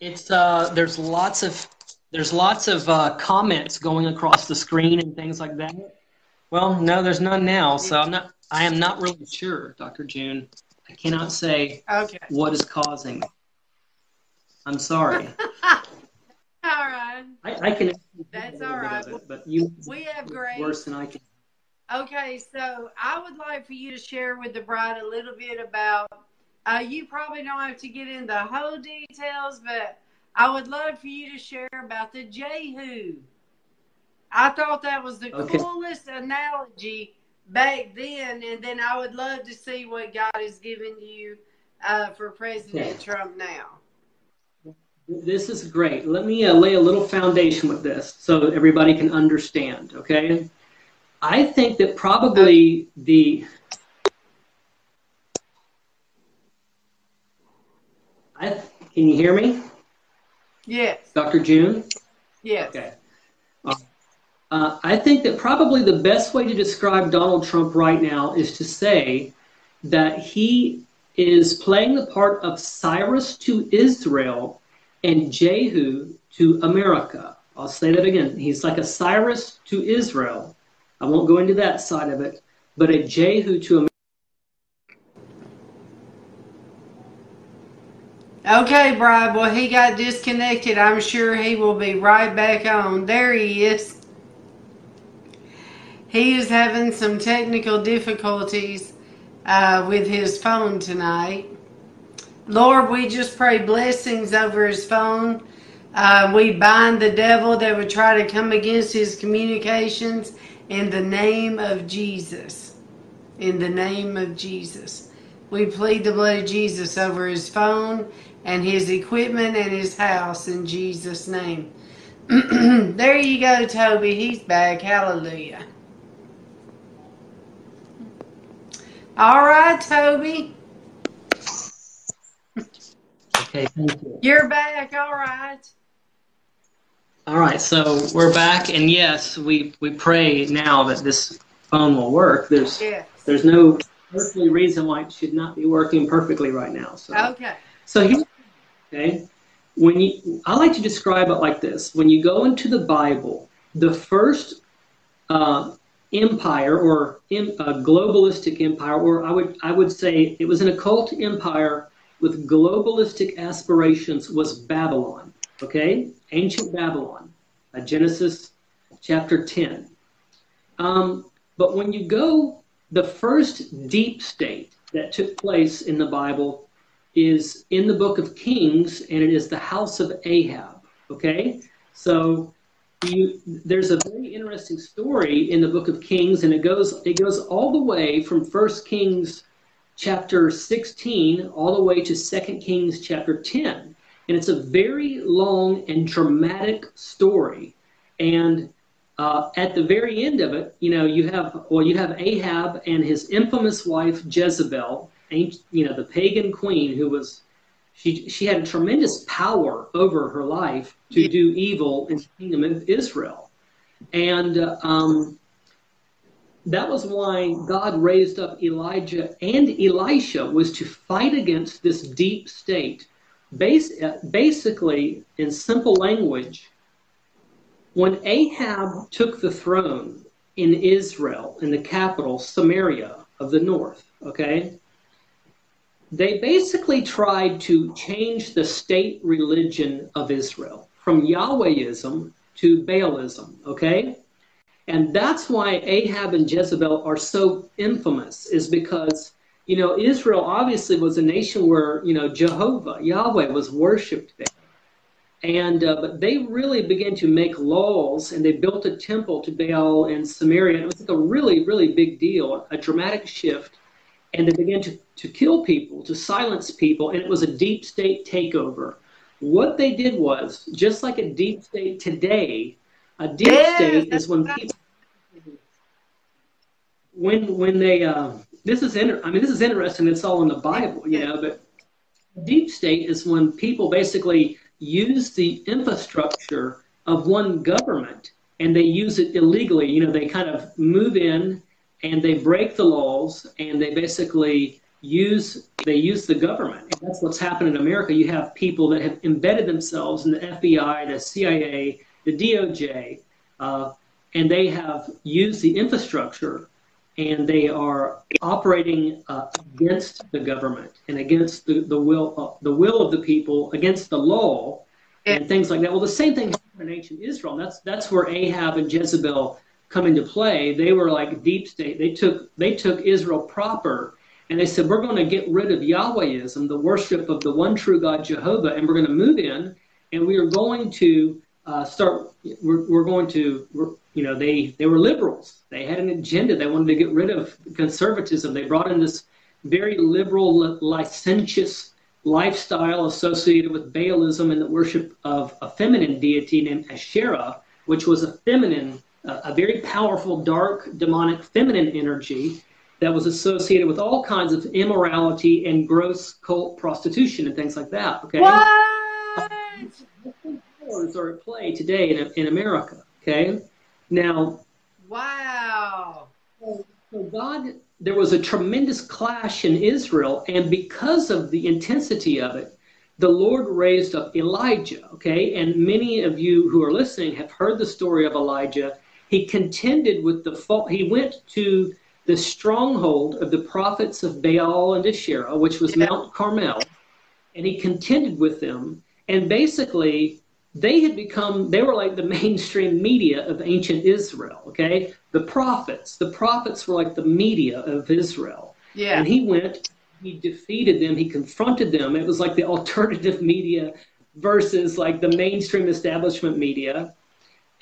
Speaker 2: it's uh, there's lots of there's lots of uh, comments going across the screen and things like that. Well, no, there's none now, so I'm not. I am not really sure, Dr. June. I cannot say
Speaker 1: Okay.
Speaker 2: what is causing. I'm sorry.
Speaker 1: All right.
Speaker 2: I, I can.
Speaker 1: That's all right.
Speaker 2: it, but you
Speaker 1: We have great.
Speaker 2: worse than I can.
Speaker 1: Okay, so I would like for you to share with the bride a little bit about. Uh, you probably don't have to get into the whole details, but I would love for you to share about the Jehu. I thought that was the
Speaker 2: Okay.
Speaker 1: coolest analogy back then, and then I would love to see what God has given you uh, for President
Speaker 2: Okay.
Speaker 1: Trump now.
Speaker 2: This is great. Let me uh, lay a little foundation with this so everybody can understand, okay? I think that probably the I can you hear me?
Speaker 1: Yes,
Speaker 2: Dr. June?
Speaker 1: yes.
Speaker 2: Okay. Uh, I think that probably the best way to describe Donald Trump right now is to say that he is playing the part of Cyrus to Israel and Jehu to America. I'll say that again. He's like a Cyrus to Israel. I won't go into that side of it, but a Jehu to America.
Speaker 1: Okay, Bride. Well, he got disconnected. I'm sure he will be right back on. There he is. He is having some technical difficulties uh, with his phone tonight. Lord, we just pray blessings over his phone. Uh, we bind the devil that would try to come against his communications in the name of Jesus. In the name of Jesus. We plead the blood of Jesus over his phone and his equipment and his house in Jesus' name. there you go, Toby. He's back. Hallelujah. All right, Toby.
Speaker 2: Okay, thank you.
Speaker 1: You're back. All right.
Speaker 2: All right, so we're back, and yes, we, we pray now that this phone will work. There's
Speaker 1: Yes.
Speaker 2: There's no earthly reason why it should not be working perfectly right now. So,
Speaker 1: Okay.
Speaker 2: so here, okay, when you, I like to describe it like this: when you go into the Bible, the first uh, empire or in, a globalistic empire, or I would I would say it was an occult empire with globalistic aspirations, was Babylon. Okay, ancient Babylon, uh, Genesis chapter ten. Um, but when you go, the first deep state that took place in the Bible is in the book of Kings, and it is the house of Ahab. Okay? So you, there's a very interesting story in the book of Kings, and it goes, it goes all the way from First Kings chapter 16 all the way to Second Kings chapter 10. And it's a very long and dramatic story. And uh, at the very end of it, you know, you have well, you have Ahab and his infamous wife Jezebel, you know, the pagan queen who was she she had tremendous power over her life to do evil in the kingdom of Israel, and uh, um, that was why God raised up Elijah and Elisha was to fight against this deep state. Bas- uh, basically, in simple language, when Ahab took the throne in Israel, in the capital, Samaria of the north, okay, they basically tried to change the state religion of Israel from Yahwehism to Baalism, okay? And that's why Ahab and Jezebel are so infamous, is because, you know, Israel obviously was a nation where, you know, Jehovah, Yahweh was worshipped there. And uh, but they really began to make laws, and they built a temple to Baal in Samaria. It was like a really, really big deal, a dramatic shift. And they began to, to kill people, to silence people, and it was a deep state takeover. What they did was, just like a deep state today, a deep yes, state is when people when when they uh, this is inter- I mean this is interesting. It's all in the Bible, you know. But deep state is when people basically use the infrastructure of one government and they use it illegally. You know, they kind of move in and they break the laws and they basically use they use the government. And that's what's happened in America. You have people that have embedded themselves in the FBI, the CIA, the DOJ, uh, and they have used the infrastructure and they are operating uh, against the government and against the, the will uh, the will of the people, against the law, and things like that. Well, the same thing happened in ancient Israel. that's that's where Ahab and Jezebel come into play. They were like deep state. They took they took Israel proper, and they said we're going to get rid of Yahwehism, the worship of the one true God Jehovah, and we're going to move in, and we are going to uh, start. We're, we're going to you know, they, they were liberals. They had an agenda. They wanted to get rid of conservatism. They brought in this very liberal, licentious lifestyle associated with Baalism and the worship of a feminine deity named Asherah, which was a feminine, a very powerful, dark, demonic feminine energy that was associated with all kinds of immorality and gross cult prostitution and things like that. Okay.
Speaker 1: What?
Speaker 2: Are at play today in, in America. Okay. Now,
Speaker 1: wow.
Speaker 2: So God, there was a tremendous clash in Israel, and because of the intensity of it, the Lord raised up Elijah. Okay, and many of you who are listening have heard the story of Elijah. He contended with the fault. He went to the stronghold of the prophets of Baal and Asherah, which was Mount Carmel, and he contended with them. And basically, they had become they were like the mainstream media of ancient Israel. Okay, the prophets, the prophets were like the media of Israel.
Speaker 1: Yeah,
Speaker 2: and he went, he defeated them, he confronted them. It was like the alternative media versus like the mainstream establishment media.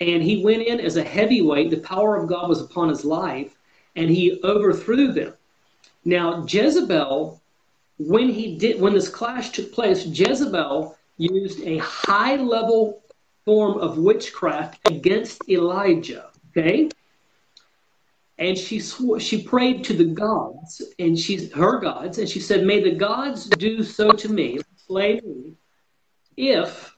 Speaker 2: And he went in as a heavyweight. The power of God was upon his life, and he overthrew them. Now Jezebel, when he did, when this clash took place, Jezebel used a high level form of witchcraft against Elijah. Okay? And she swore, she prayed to the gods, and she's her gods, and she said, May the gods do so to me, slay me, if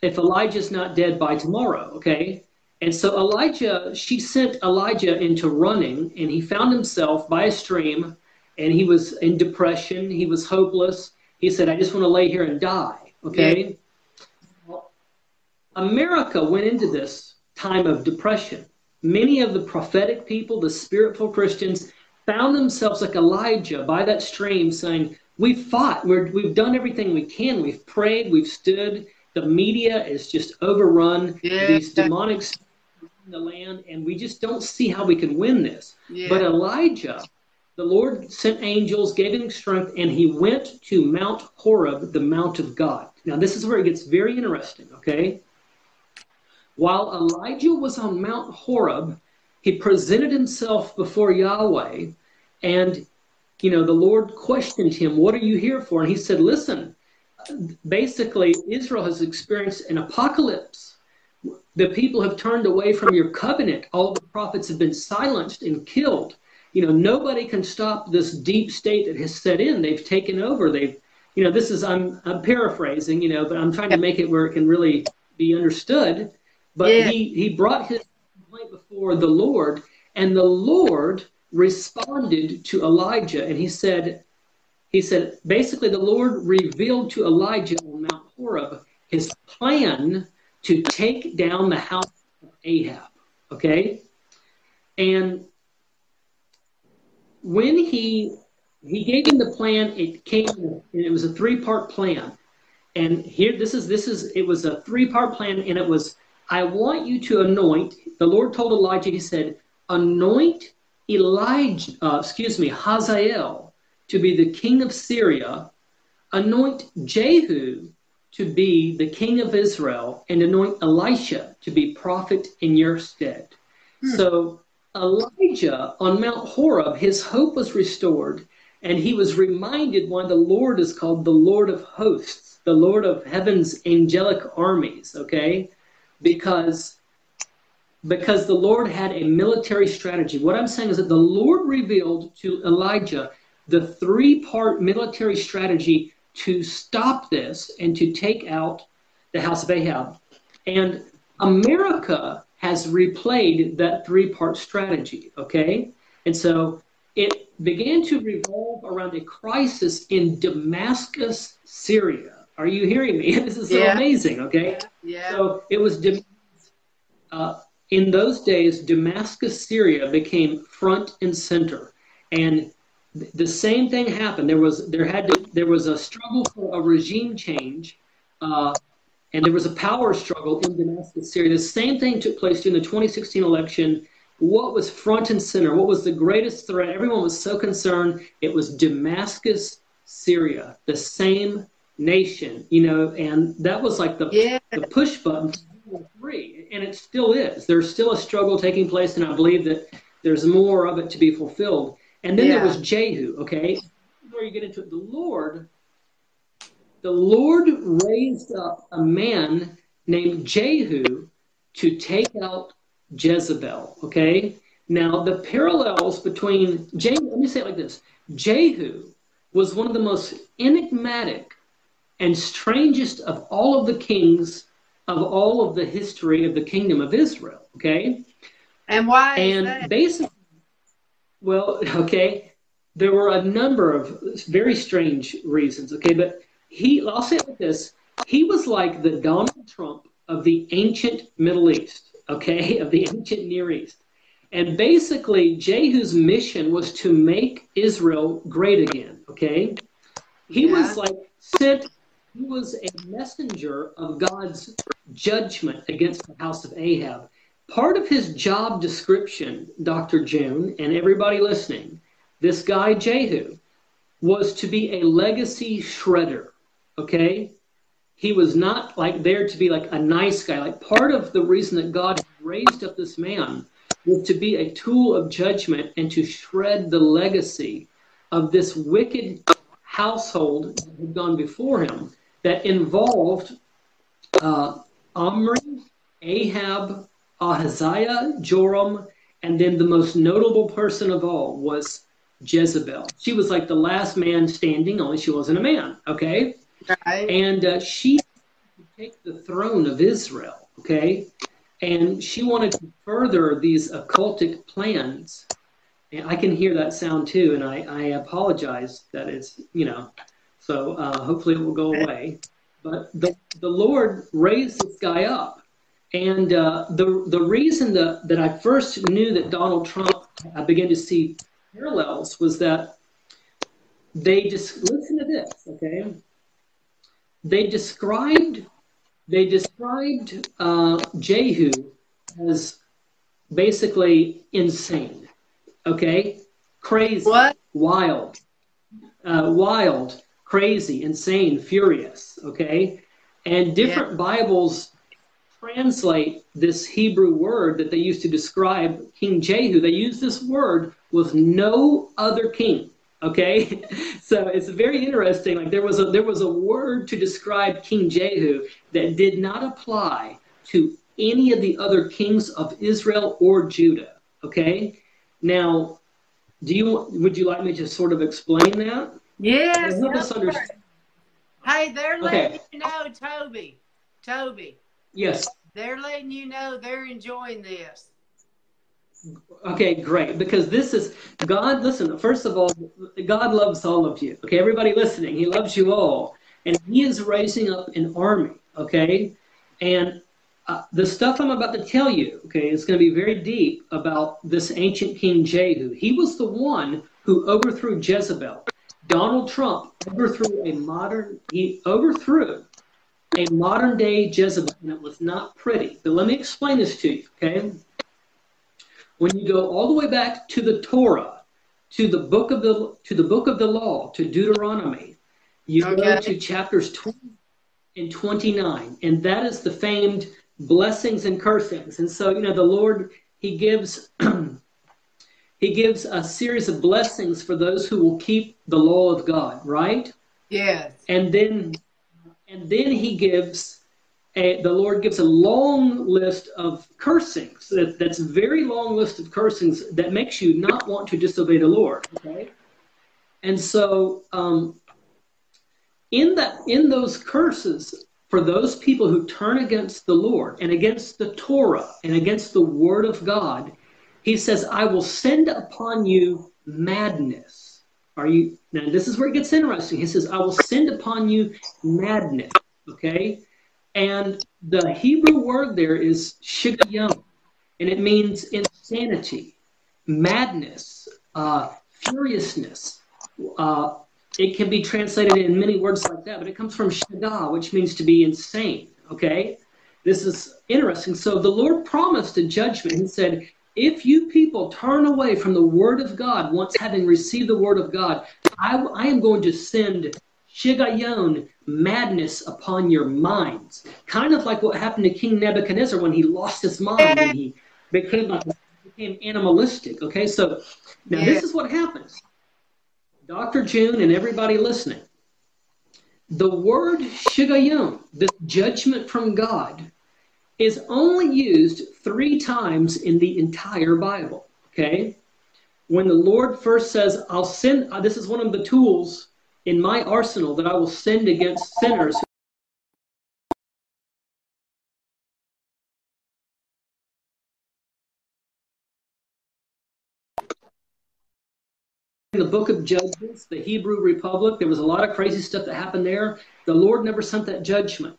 Speaker 2: if Elijah's not dead by tomorrow. Okay? And so Elijah, she sent Elijah into running, and he found himself by a stream, and he was in depression, he was hopeless. He said, I just want to lay here and die. Okay? America went into this time of depression. Many of the prophetic people, the spiritual Christians, found themselves like Elijah by that stream saying, We've fought, we have done everything we can, we've prayed, we've stood. The media is just overrun. Yeah. These demonic in the land, and we just don't see how we can win this. Yeah. But Elijah the Lord sent angels, gave him strength, and he went to Mount Horeb, the Mount of God. Now, this is where it gets very interesting, okay? While Elijah was on Mount Horeb, he presented himself before Yahweh, and, you know, the Lord questioned him, What are you here for? And he said, Listen, basically, Israel has experienced an apocalypse. The people have turned away from your covenant. All the prophets have been silenced and killed you know, nobody can stop this deep state that has set in. They've taken over. They've, you know, this is, I'm, I'm paraphrasing, you know, but I'm trying to make it where it can really be understood. But yeah. he, he brought his complaint before the Lord, and the Lord responded to Elijah, and he said, he said, basically, the Lord revealed to Elijah on Mount Horeb his plan to take down the house of Ahab. Okay? And when he he gave him the plan, it came and it was a three part plan. And here this is this is it was a three part plan, and it was I want you to anoint. The Lord told Elijah, He said, anoint Elijah, uh, excuse me, Hazael to be the king of Syria. Anoint Jehu to be the king of Israel and anoint Elisha to be prophet in your stead. Hmm. So Elijah on Mount Horeb, his hope was restored, and he was reminded why the Lord is called the Lord of hosts, the Lord of heaven's angelic armies, okay? Because because the Lord had a military strategy. What I'm saying is that the Lord revealed to Elijah the three part military strategy to stop this and to take out the house of Ahab. And America has replayed that three part strategy, okay? And so it began to revolve around a crisis in Damascus, Syria. Are you hearing me? This is so yeah. amazing, okay? Yeah. yeah. So it was uh, in those days, Damascus, Syria became front and center. And the same thing happened. There was there had to, there was a struggle for a regime change, uh, and there was a power struggle in Damascus, Syria. The same thing took place during the 2016 election. What was front and center? What was the greatest threat? Everyone was so concerned. It was Damascus, Syria, the same nation, you know, and that was like the yeah. the push button three, and it still is. There's still a struggle taking place, and I believe that there's more of it to be fulfilled. And then yeah. there was Jehu, okay? Where you get into it, the Lord, the Lord raised up a man named Jehu to take out Jezebel, okay? Now, the parallels between Jehu, let me say it like this Jehu was one of the most enigmatic and strangest of all of the kings of all of the history of the kingdom of Israel, okay?
Speaker 1: And why?
Speaker 2: And basically, well, okay, there were a number of very strange reasons, okay, but he, I'll say it like this he was like the Donald Trump of the ancient Middle East, okay, of the ancient Near East. And basically, Jehu's mission was to make Israel great again, okay? He yeah. was like sent, he was a messenger of God's judgment against the house of Ahab part of his job description, Dr. June, and everybody listening, this guy Jehu was to be a legacy shredder. Okay? He was not like there to be like a nice guy. Like part of the reason that God raised up this man was to be a tool of judgment and to shred the legacy of this wicked household that had gone before him that involved uh, Omri, Ahab, Ahaziah, Joram, and then the most notable person of all was Jezebel. She was like the last man standing, only she wasn't a man, okay? Right. And uh, she take the throne of Israel, okay? And she wanted to further these occultic plans. And I can hear that sound too, and I, I apologize that it's, you know, so uh, hopefully it will go away. But the, the Lord raised this guy up and uh, the the reason that, that I first knew that Donald Trump, I began to see parallels was that they just listen to this, okay? They described they described uh, Jehu as basically insane, okay, crazy,
Speaker 1: what?
Speaker 2: wild, uh, wild, crazy, insane, furious, okay, and different yeah. Bibles translate this Hebrew word that they used to describe King Jehu, they use this word with no other king. Okay, so it's very interesting. Like there was a there was a word to describe King Jehu that did not apply to any of the other kings of Israel or Judah. Okay, now do you would you like me to sort of explain that?
Speaker 1: Yes. Hey, they're letting okay. you know, Toby. Toby.
Speaker 2: Yes.
Speaker 1: They're letting you know they're enjoying this.
Speaker 2: Okay, great. Because this is God. Listen, first of all, God loves all of you. Okay, everybody listening, He loves you all, and He is raising up an army. Okay, and uh, the stuff I'm about to tell you, okay, is going to be very deep about this ancient King Jehu. He was the one who overthrew Jezebel. Donald Trump overthrew a modern. He overthrew a modern day Jezebel, and it was not pretty. But let me explain this to you, okay? When you go all the way back to the Torah, to the book of the to the book of the law, to Deuteronomy, you okay. go to chapters 20 and 29. And that is the famed blessings and cursings. And so, you know, the Lord, He gives. he gives a series of blessings for those who will keep the law of God, right?
Speaker 1: Yes.
Speaker 2: And then and then he gives a, the Lord gives a long list of cursings. That, that's a very long list of cursings that makes you not want to disobey the Lord. Okay, and so um, in that in those curses for those people who turn against the Lord and against the Torah and against the Word of God, He says, "I will send upon you madness." Are you now? This is where it gets interesting. He says, "I will send upon you madness." Okay, and the Hebrew word there is shigayon, and it means insanity, madness, uh, furiousness. Uh, it can be translated in many words like that, but it comes from shaga, which means to be insane. Okay? This is interesting. So the Lord promised a judgment. He said, if you people turn away from the word of God, once having received the word of God, I, I am going to send shigayon, madness upon your minds. Kind of like what happened to King Nebuchadnezzar when he lost his mind and he became, became animalistic. Okay, so now this is what happens. Dr. June and everybody listening. The word shigayon, this judgment from God, is only used three times in the entire Bible. Okay? When the Lord first says, I'll send, uh, this is one of the tools in my arsenal that I will send against sinners in the book of Judges, the Hebrew Republic, there was a lot of crazy stuff that happened there. The Lord never sent that judgment.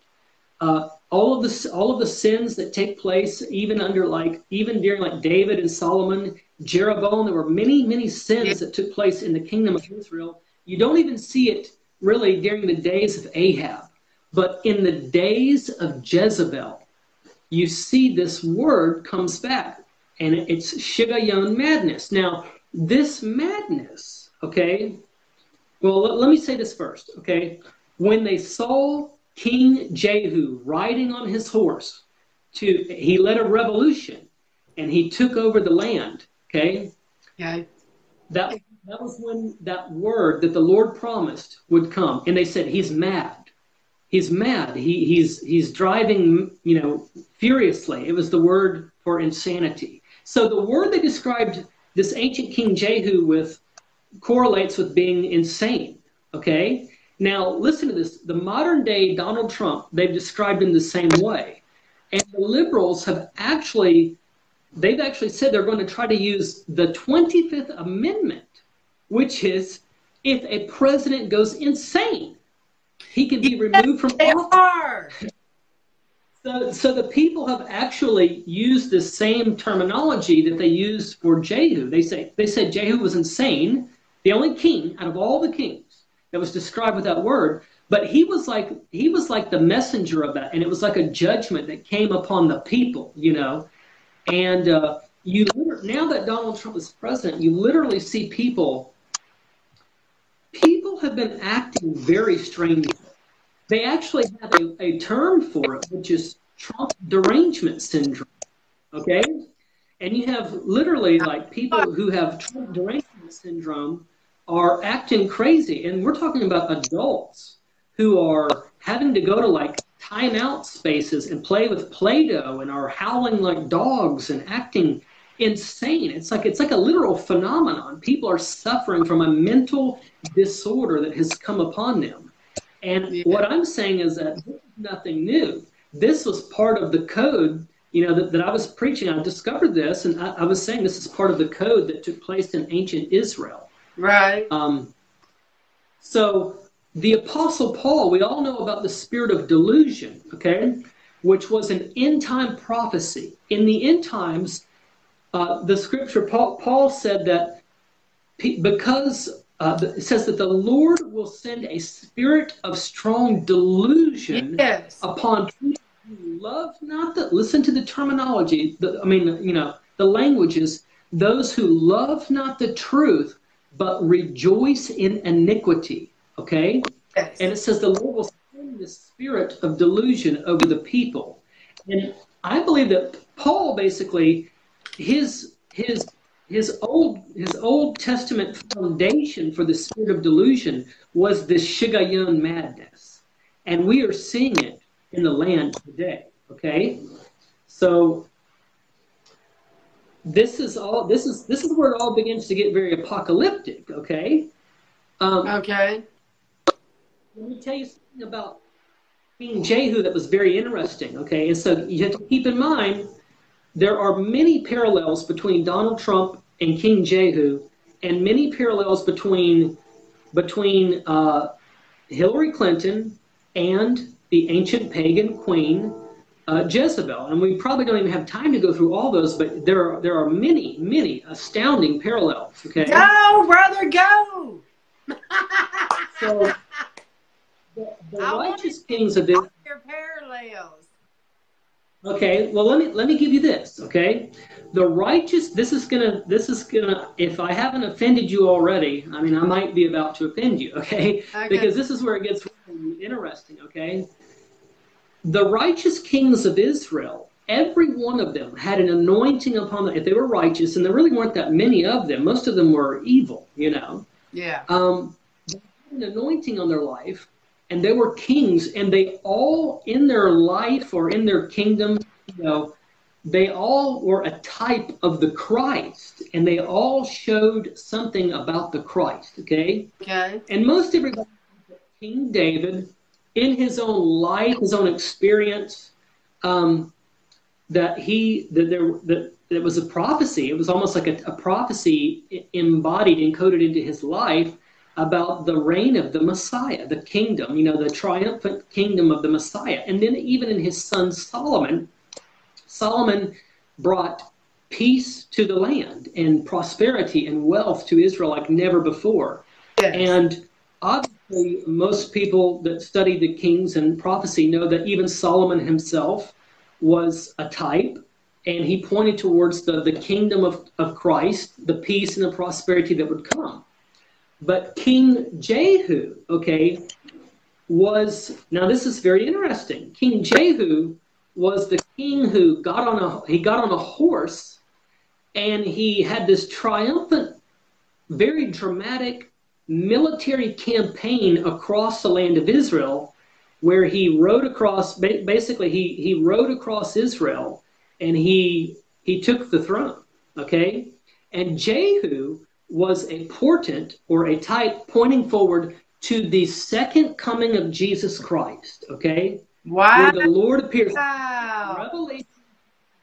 Speaker 2: Uh, all of the all of the sins that take place, even under like even during like David and Solomon, Jeroboam, there were many many sins that took place in the kingdom of Israel you don't even see it really during the days of Ahab. But in the days of Jezebel, you see this word comes back, and it's Shigayon madness. Now, this madness, okay, well, let, let me say this first, okay? When they saw King Jehu riding on his horse, to he led a revolution and he took over the land, okay?
Speaker 1: Okay.
Speaker 2: That that was when that word that the Lord promised would come. And they said, He's mad. He's mad. He, he's, he's driving, you know, furiously. It was the word for insanity. So the word they described this ancient King Jehu with correlates with being insane. Okay? Now, listen to this. The modern day Donald Trump, they've described him the same way. And the liberals have actually, they've actually said they're going to try to use the 25th Amendment which is if a president goes insane, he can be removed from office. So, so the people have actually used the same terminology that they used for Jehu. They say they said Jehu was insane, the only king out of all the kings that was described with that word. But he was like he was like the messenger of that, and it was like a judgment that came upon the people, you know. And uh, you now that Donald Trump is president, you literally see people people have been acting very strangely. They actually have a, a term for it, which is Trump derangement syndrome. Okay? And you have literally like people who have Trump derangement syndrome are acting crazy. And we're talking about adults who are having to go to like timeout spaces and play with Play Doh and are howling like dogs and acting insane. It's like it's like a literal phenomenon. People are suffering from a mental disorder that has come upon them. And yeah. what I'm saying is that nothing new. This was part of the code, you know, that, that I was preaching. I discovered this, and I, I, was saying this is part of the code that took place in ancient Israel.
Speaker 1: Right.
Speaker 2: Um, so the Apostle Paul, we all know about the spirit of delusion, okay, which was an end time prophecy. In the end times, uh, the scripture, Paul, Paul said that because uh, it says that the Lord will send a spirit of strong delusion
Speaker 1: yes.
Speaker 2: upon people who love not the, listen to the terminology, the, I mean, you know, the languages, those who love not the truth, but rejoice in iniquity. Okay?
Speaker 1: Yes.
Speaker 2: And it says the Lord will send the spirit of delusion over the people. And I believe that Paul basically his his his old his Old Testament foundation for the spirit of delusion was the shigayon madness, and we are seeing it in the land today. Okay, so this is all this is this is where it all begins to get very apocalyptic. Okay.
Speaker 1: Um, okay.
Speaker 2: Let me tell you something about King Jehu that was very interesting. Okay, and so you have to keep in mind there are many parallels between Donald Trump and King Jehu, and many parallels between between uh, Hillary Clinton and the ancient pagan queen uh, Jezebel. And we probably don't even have time to go through all those, but there are there are many many astounding parallels. Okay.
Speaker 1: Go, brother, go.
Speaker 2: so the, the righteous kings of this.
Speaker 1: Your parallels.
Speaker 2: Okay, well let me let me give you this, okay? The righteous this is gonna this is gonna if I haven't offended you already, I mean I might be about to offend you, okay? okay. Because this is where it gets interesting, okay? The righteous kings of Israel, every one of them had an anointing upon them if they were righteous, and there really weren't that many of them. Most of them were evil, you know.
Speaker 1: Yeah.
Speaker 2: Um an anointing on their life and they were kings, and they all, in their life or in their kingdom, you know, they all were a type of the Christ, and they all showed something about the Christ. Okay.
Speaker 1: Okay.
Speaker 2: And most everybody, King David, in his own life, his own experience, um, that he that there that it was a prophecy. It was almost like a, a prophecy embodied, encoded into his life about the reign of the Messiah, the kingdom, you know, the triumphant kingdom of the Messiah. And then even in his son Solomon, Solomon brought peace to the land and prosperity and wealth to Israel like never before. Yes. And obviously, most people that study the kings and prophecy know that even Solomon himself was a type and he pointed towards the, the kingdom of, of Christ, the peace and the prosperity that would come. But King Jehu, okay, was now this is very interesting. King Jehu was the king who got on a he got on a horse and he had this triumphant, very dramatic military campaign across the land of Israel where he rode across basically he he rode across Israel and he he took the throne okay and Jehu was a portent or a type pointing forward to the second coming of Jesus Christ. Okay?
Speaker 1: Wow.
Speaker 2: Where the Lord appears. Wow. Revelation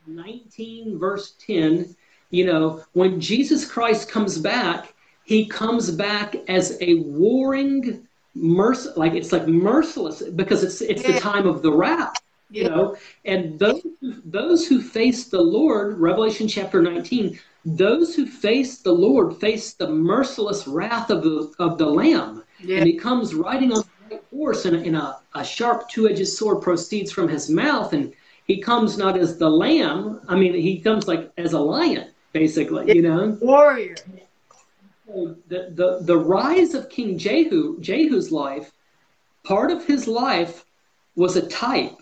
Speaker 2: 19, verse 10, you know, when Jesus Christ comes back, he comes back as a warring merc like it's like merciless because it's it's yeah. the time of the wrath you yeah. know and those those who face the lord revelation chapter 19 those who face the Lord face the merciless wrath of the, of the Lamb. Yeah. And he comes riding on a white horse, and, and a, a sharp two edged sword proceeds from his mouth. And he comes not as the lamb, I mean, he comes like as a lion, basically, you know?
Speaker 1: Warrior.
Speaker 2: the, the, the rise of King Jehu, Jehu's life, part of his life was a type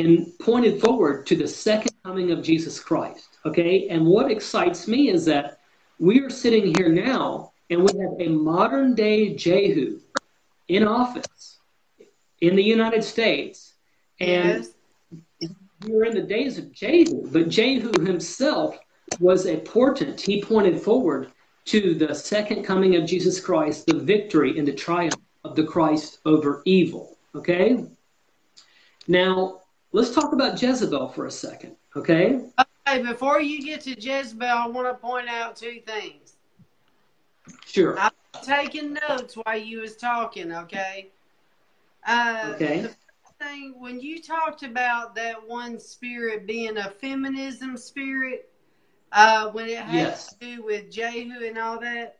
Speaker 2: and pointed forward to the second coming of Jesus Christ. Okay, and what excites me is that we are sitting here now and we have a modern day Jehu in office in the United States. And yes. we're in the days of Jehu, but Jehu himself was a portent. He pointed forward to the second coming of Jesus Christ, the victory and the triumph of the Christ over evil. Okay? Now, let's talk about Jezebel for a second. Okay?
Speaker 1: Hey, before you get to Jezebel, I want to point out two things.
Speaker 2: Sure.
Speaker 1: I'm taking notes while you was talking, okay? Uh,
Speaker 2: okay.
Speaker 1: The first thing, when you talked about that one spirit being a feminism spirit, uh, when it has yes. to do with Jehu and all that,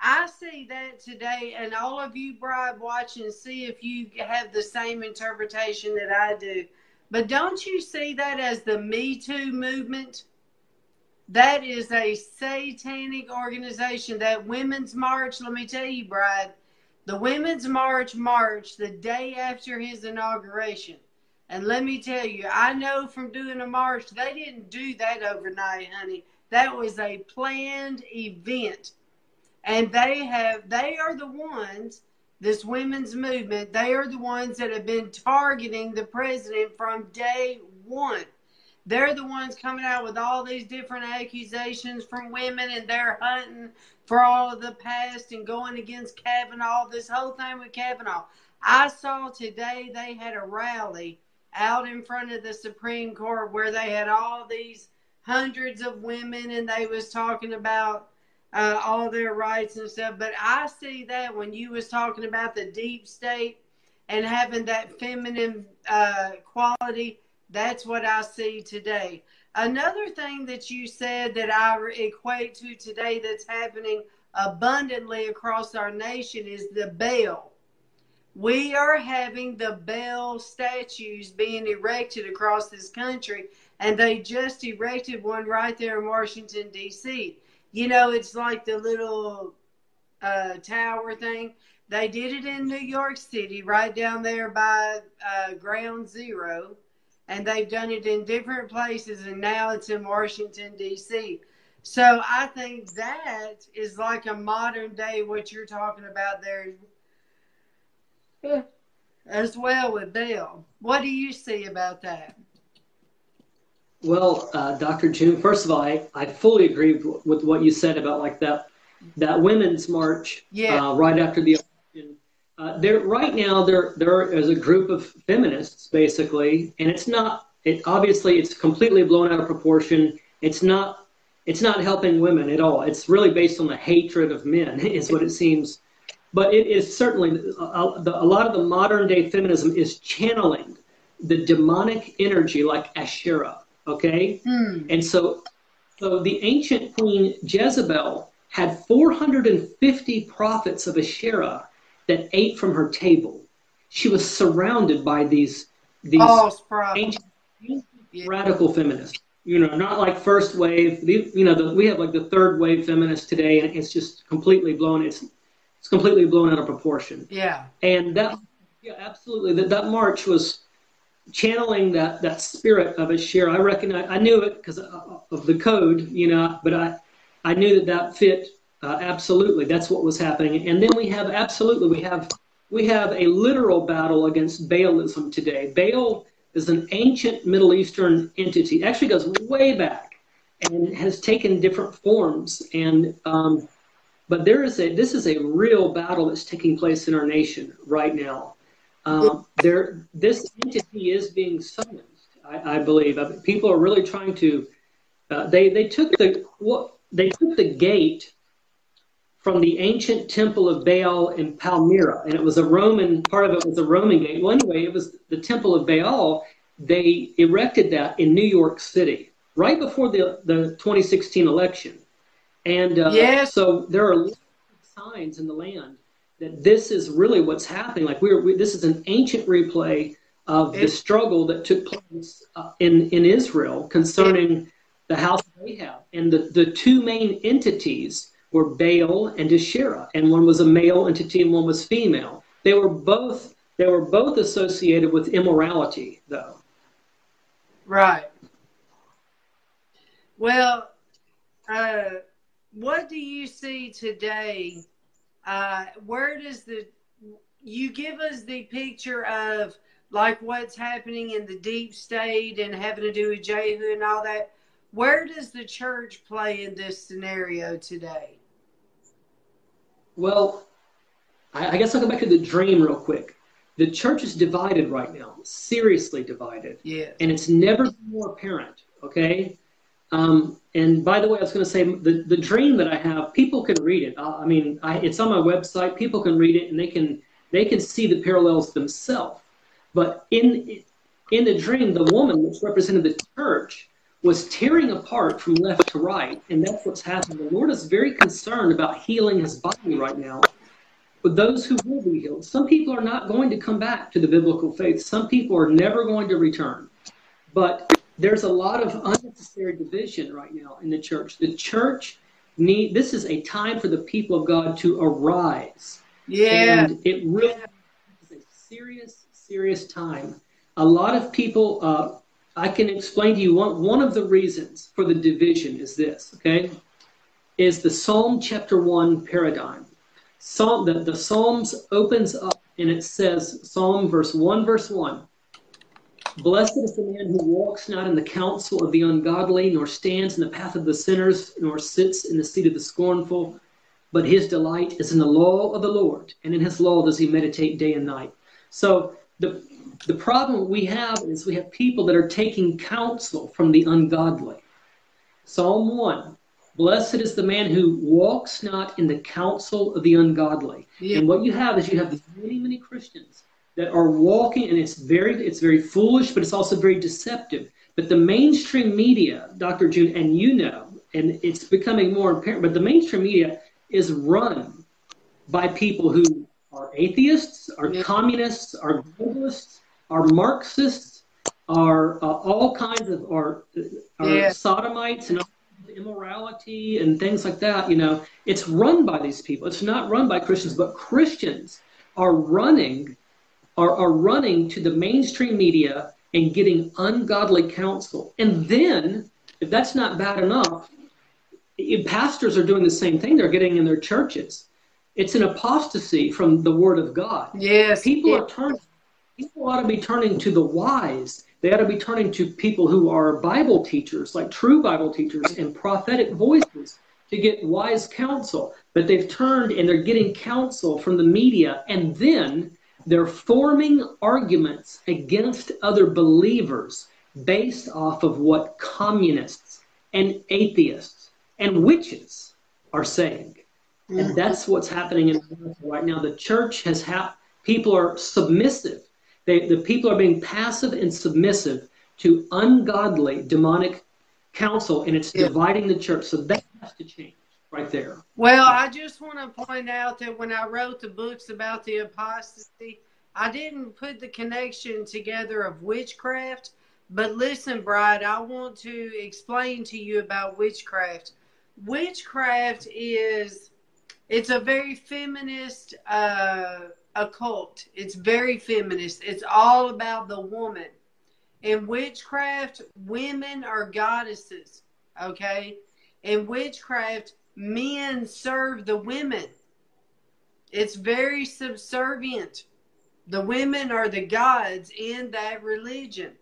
Speaker 1: I see that today, and all of you bride watching, see if you have the same interpretation that I do. But don't you see that as the Me Too movement? That is a satanic organization. That Women's March, let me tell you, Bride, The Women's March marched the day after his inauguration. And let me tell you, I know from doing a march, they didn't do that overnight, honey. That was a planned event. And they have they are the ones, this women's movement, they are the ones that have been targeting the president from day one. They're the ones coming out with all these different accusations from women, and they're hunting for all of the past and going against Kavanaugh, this whole thing with Kavanaugh. I saw today they had a rally out in front of the Supreme Court where they had all these hundreds of women and they was talking about uh, all their rights and stuff. But I see that when you was talking about the deep state and having that feminine uh, quality, that's what I see today. Another thing that you said that I equate to today that's happening abundantly across our nation is the Baal. We are having the Baal statues being erected across this country, and they just erected one right there in Washington, D.C. You know, it's like the little uh, tower thing. They did it in New York City, right down there by uh, Ground Zero and they've done it in different places, and now it's in Washington, D.C. So I think that is like a modern day what you're talking about there as well with Baal. What do you see about that?
Speaker 2: Well, uh, Dr. June, first of all, I, I fully agree with what you said about like that that women's march yeah. uh, right after the election uh, there right now there there is a group of feminists basically, and it's not. It obviously it's completely blown out of proportion. It's not. It's not helping women at all. It's really based on the hatred of men, is what it seems. But it is certainly a, a, a lot of the modern day feminism is channeling the demonic energy like Asherah. Okay, hmm. and so so the ancient queen Jezebel had 450 prophets of Asherah that ate from her table. She was surrounded by these these oh, ancient, yeah. radical feminists. You know, not like first wave. You know, the, we have like the third wave feminists today, and it's just completely blown. It's it's completely blown out of proportion.
Speaker 1: Yeah.
Speaker 2: And that, yeah, absolutely. That that march was channeling that that spirit of Asherah. I recognize. I knew it because of the code. You know, but I I knew that that fit uh, absolutely, that's what was happening. And then we have absolutely we have we have a literal battle against Baalism today. Baal is an ancient Middle Eastern entity. It actually goes way back and has taken different forms. And um, but there is a this is a real battle that's taking place in our nation right now. Um, there, this entity is being summoned. I, I believe people are really trying to. Uh, they they took the what they took the gate from the ancient temple of Baal in Palmyra, and it was a Roman part of it was a Roman gate. Well, anyway, it was the temple of Baal. They erected that in New York City right before the the 2016 election, and uh, yes. so there are signs in the land that this is really what's happening. Like we're we, this is an ancient replay of the struggle that took place uh, in in Israel concerning the house of Ahab and the the two main entities were Baal and Asherah, and one was a male entity and one was female. They were both they were both associated with immorality, though.
Speaker 1: Right. Well, uh, what do you see today? Uh, where does the you give us the picture of like what's happening in the deep state and having to do with Jehu and all that? Where does the church play in this scenario today?
Speaker 2: Well, I, I guess I'll go back to the dream real quick. The church is divided right now, seriously divided.
Speaker 1: Yeah.
Speaker 2: And it's never more apparent, okay? Um, and by the way, I was going to say the, the dream that I have, people can read it. I, I mean, I, it's on my website. People can read it and they can they can see the parallels themselves. But in in the dream, the woman, which represented the church, was tearing apart from left to right, and that's what's happening. The Lord is very concerned about healing his body right now. But those who will be healed, some people are not going to come back to the biblical faith. Some people are never going to return. But there's a lot of unnecessary division right now in the church. The church need this is a time for the people of God to arise.
Speaker 1: Yeah.
Speaker 2: And it really is a serious, serious time. A lot of people, uh, I can explain to you one, one of the reasons for the division is this, okay? Is the Psalm chapter 1 paradigm. Psalm, the, the Psalms opens up and it says, Psalm verse 1, verse 1. Blessed is the man who walks not in the counsel of the ungodly, nor stands in the path of the sinners, nor sits in the seat of the scornful, but his delight is in the law of the Lord, and in his law does he meditate day and night. So the the problem we have is we have people that are taking counsel from the ungodly. Psalm 1 Blessed is the man who walks not in the counsel of the ungodly. Yeah. And what you have is you have many, many Christians that are walking, and it's very, it's very foolish, but it's also very deceptive. But the mainstream media, Dr. June, and you know, and it's becoming more apparent, but the mainstream media is run by people who are atheists, are yeah. communists, are globalists, are Marxists, are uh, all kinds of, are, are yeah. sodomites and immorality and things like that. You know, it's run by these people. It's not run by Christians, but Christians are running are, are running to the mainstream media and getting ungodly counsel. And then, if that's not bad enough, pastors are doing the same thing. They're getting in their churches. It's an apostasy from the Word of God.
Speaker 1: Yes.
Speaker 2: People are turning. People ought to be turning to the wise. They ought to be turning to people who are Bible teachers, like true Bible teachers and prophetic voices, to get wise counsel. But they've turned and they're getting counsel from the media, and then they're forming arguments against other believers based off of what communists and atheists and witches are saying. And mm-hmm. that's what's happening in America right now. The church has people are submissive. They, the people are being passive and submissive to ungodly demonic counsel, and it's yeah. dividing the church. So that has to change right there.
Speaker 1: Well, I just want to point out that when I wrote the books about the apostasy, I didn't put the connection together of witchcraft. But listen, Bride, I want to explain to you about witchcraft. Witchcraft is it's a very feminist uh, occult. It's very feminist. It's all about the woman. In witchcraft, women are goddesses. Okay? In witchcraft, men serve the women. It's very subservient. The women are the gods in that religion.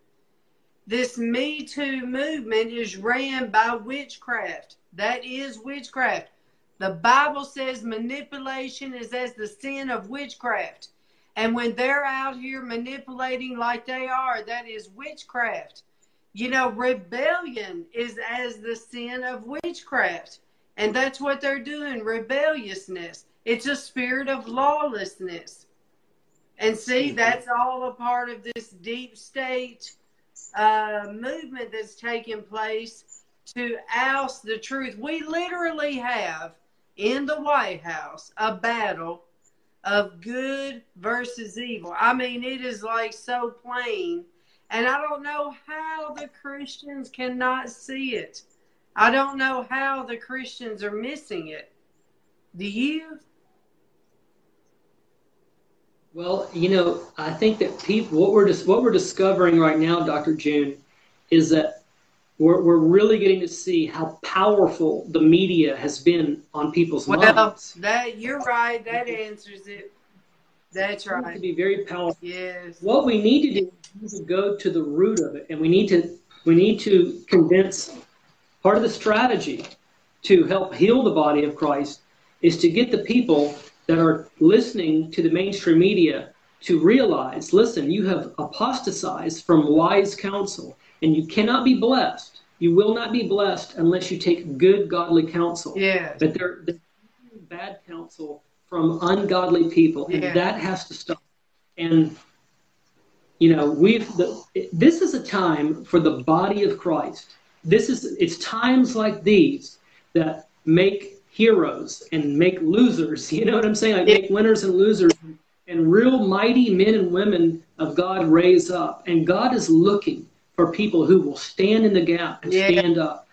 Speaker 1: This Me Too movement is ran by witchcraft. That is witchcraft. The Bible says manipulation is as the sin of witchcraft. And when they're out here manipulating like they are, that is witchcraft. You know, rebellion is as the sin of witchcraft. And that's what they're doing rebelliousness. It's a spirit of lawlessness. And see, mm-hmm. that's all a part of this deep state uh, movement that's taking place to oust the truth. We literally have in the White House a battle of good versus evil. I mean, it is like so plain. And I don't know how the Christians cannot see it. I don't know how the Christians are missing it. Do you?
Speaker 2: Well, you know, I think that people, what we're what we're discovering right now, Dr. June, is that we're, we're really getting to see how powerful the media has been on people's well, minds.
Speaker 1: That you're right. That answers it. That's right.
Speaker 2: To be very powerful.
Speaker 1: Yes.
Speaker 2: What we need to do is go to the root of it, and we need to we need to convince Part of the strategy to help heal the body of Christ is to get the people that are listening to the mainstream media to realize listen, you have apostatized from wise counsel, and you cannot be blessed. You will not be blessed unless you take good, godly counsel.
Speaker 1: Yeah.
Speaker 2: But they're, they're bad counsel from ungodly people, and yeah. that has to stop. And you know, we've the, this is a time for the body of Christ this is it's times like these that make heroes and make losers. You know what I'm saying? Like make winners and losers, and real mighty men and women of God raise up. And God is looking for people who will stand in the gap and yeah. stand up.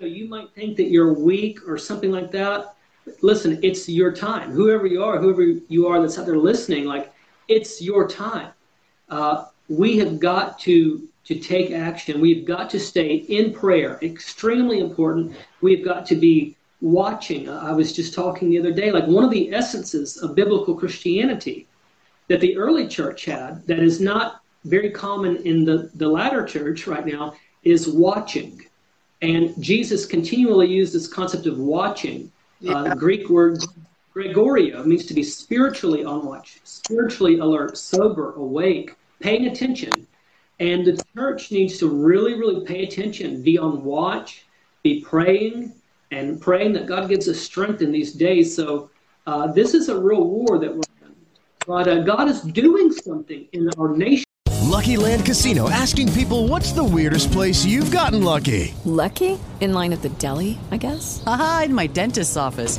Speaker 2: You, know, you might think that you're weak or something like that. listen, it's your time. Whoever you are, whoever you are that's out there listening, like it's your time. Uh, we have got to to take action. We've got to stay in prayer. Extremely important. We've got to be watching. I was just talking the other day, like one of the essences of biblical Christianity that the early church had that is not very common in the, the latter church right now is watching. And Jesus continually used this concept of watching. Uh, yeah. Uh, the Greek word Gregoreo means to be spiritually on watch, spiritually alert, sober, awake, paying attention. And the church needs to really, really pay attention, be on watch, be praying, and praying that God gives us strength in these days. So uh, this is a real war that we're in. But uh, God is doing something in our nation.
Speaker 3: Lucky Land Casino asking people what's the weirdest place you've gotten lucky?
Speaker 4: Lucky? In line at the deli, I guess?
Speaker 5: Aha, in my dentist's office.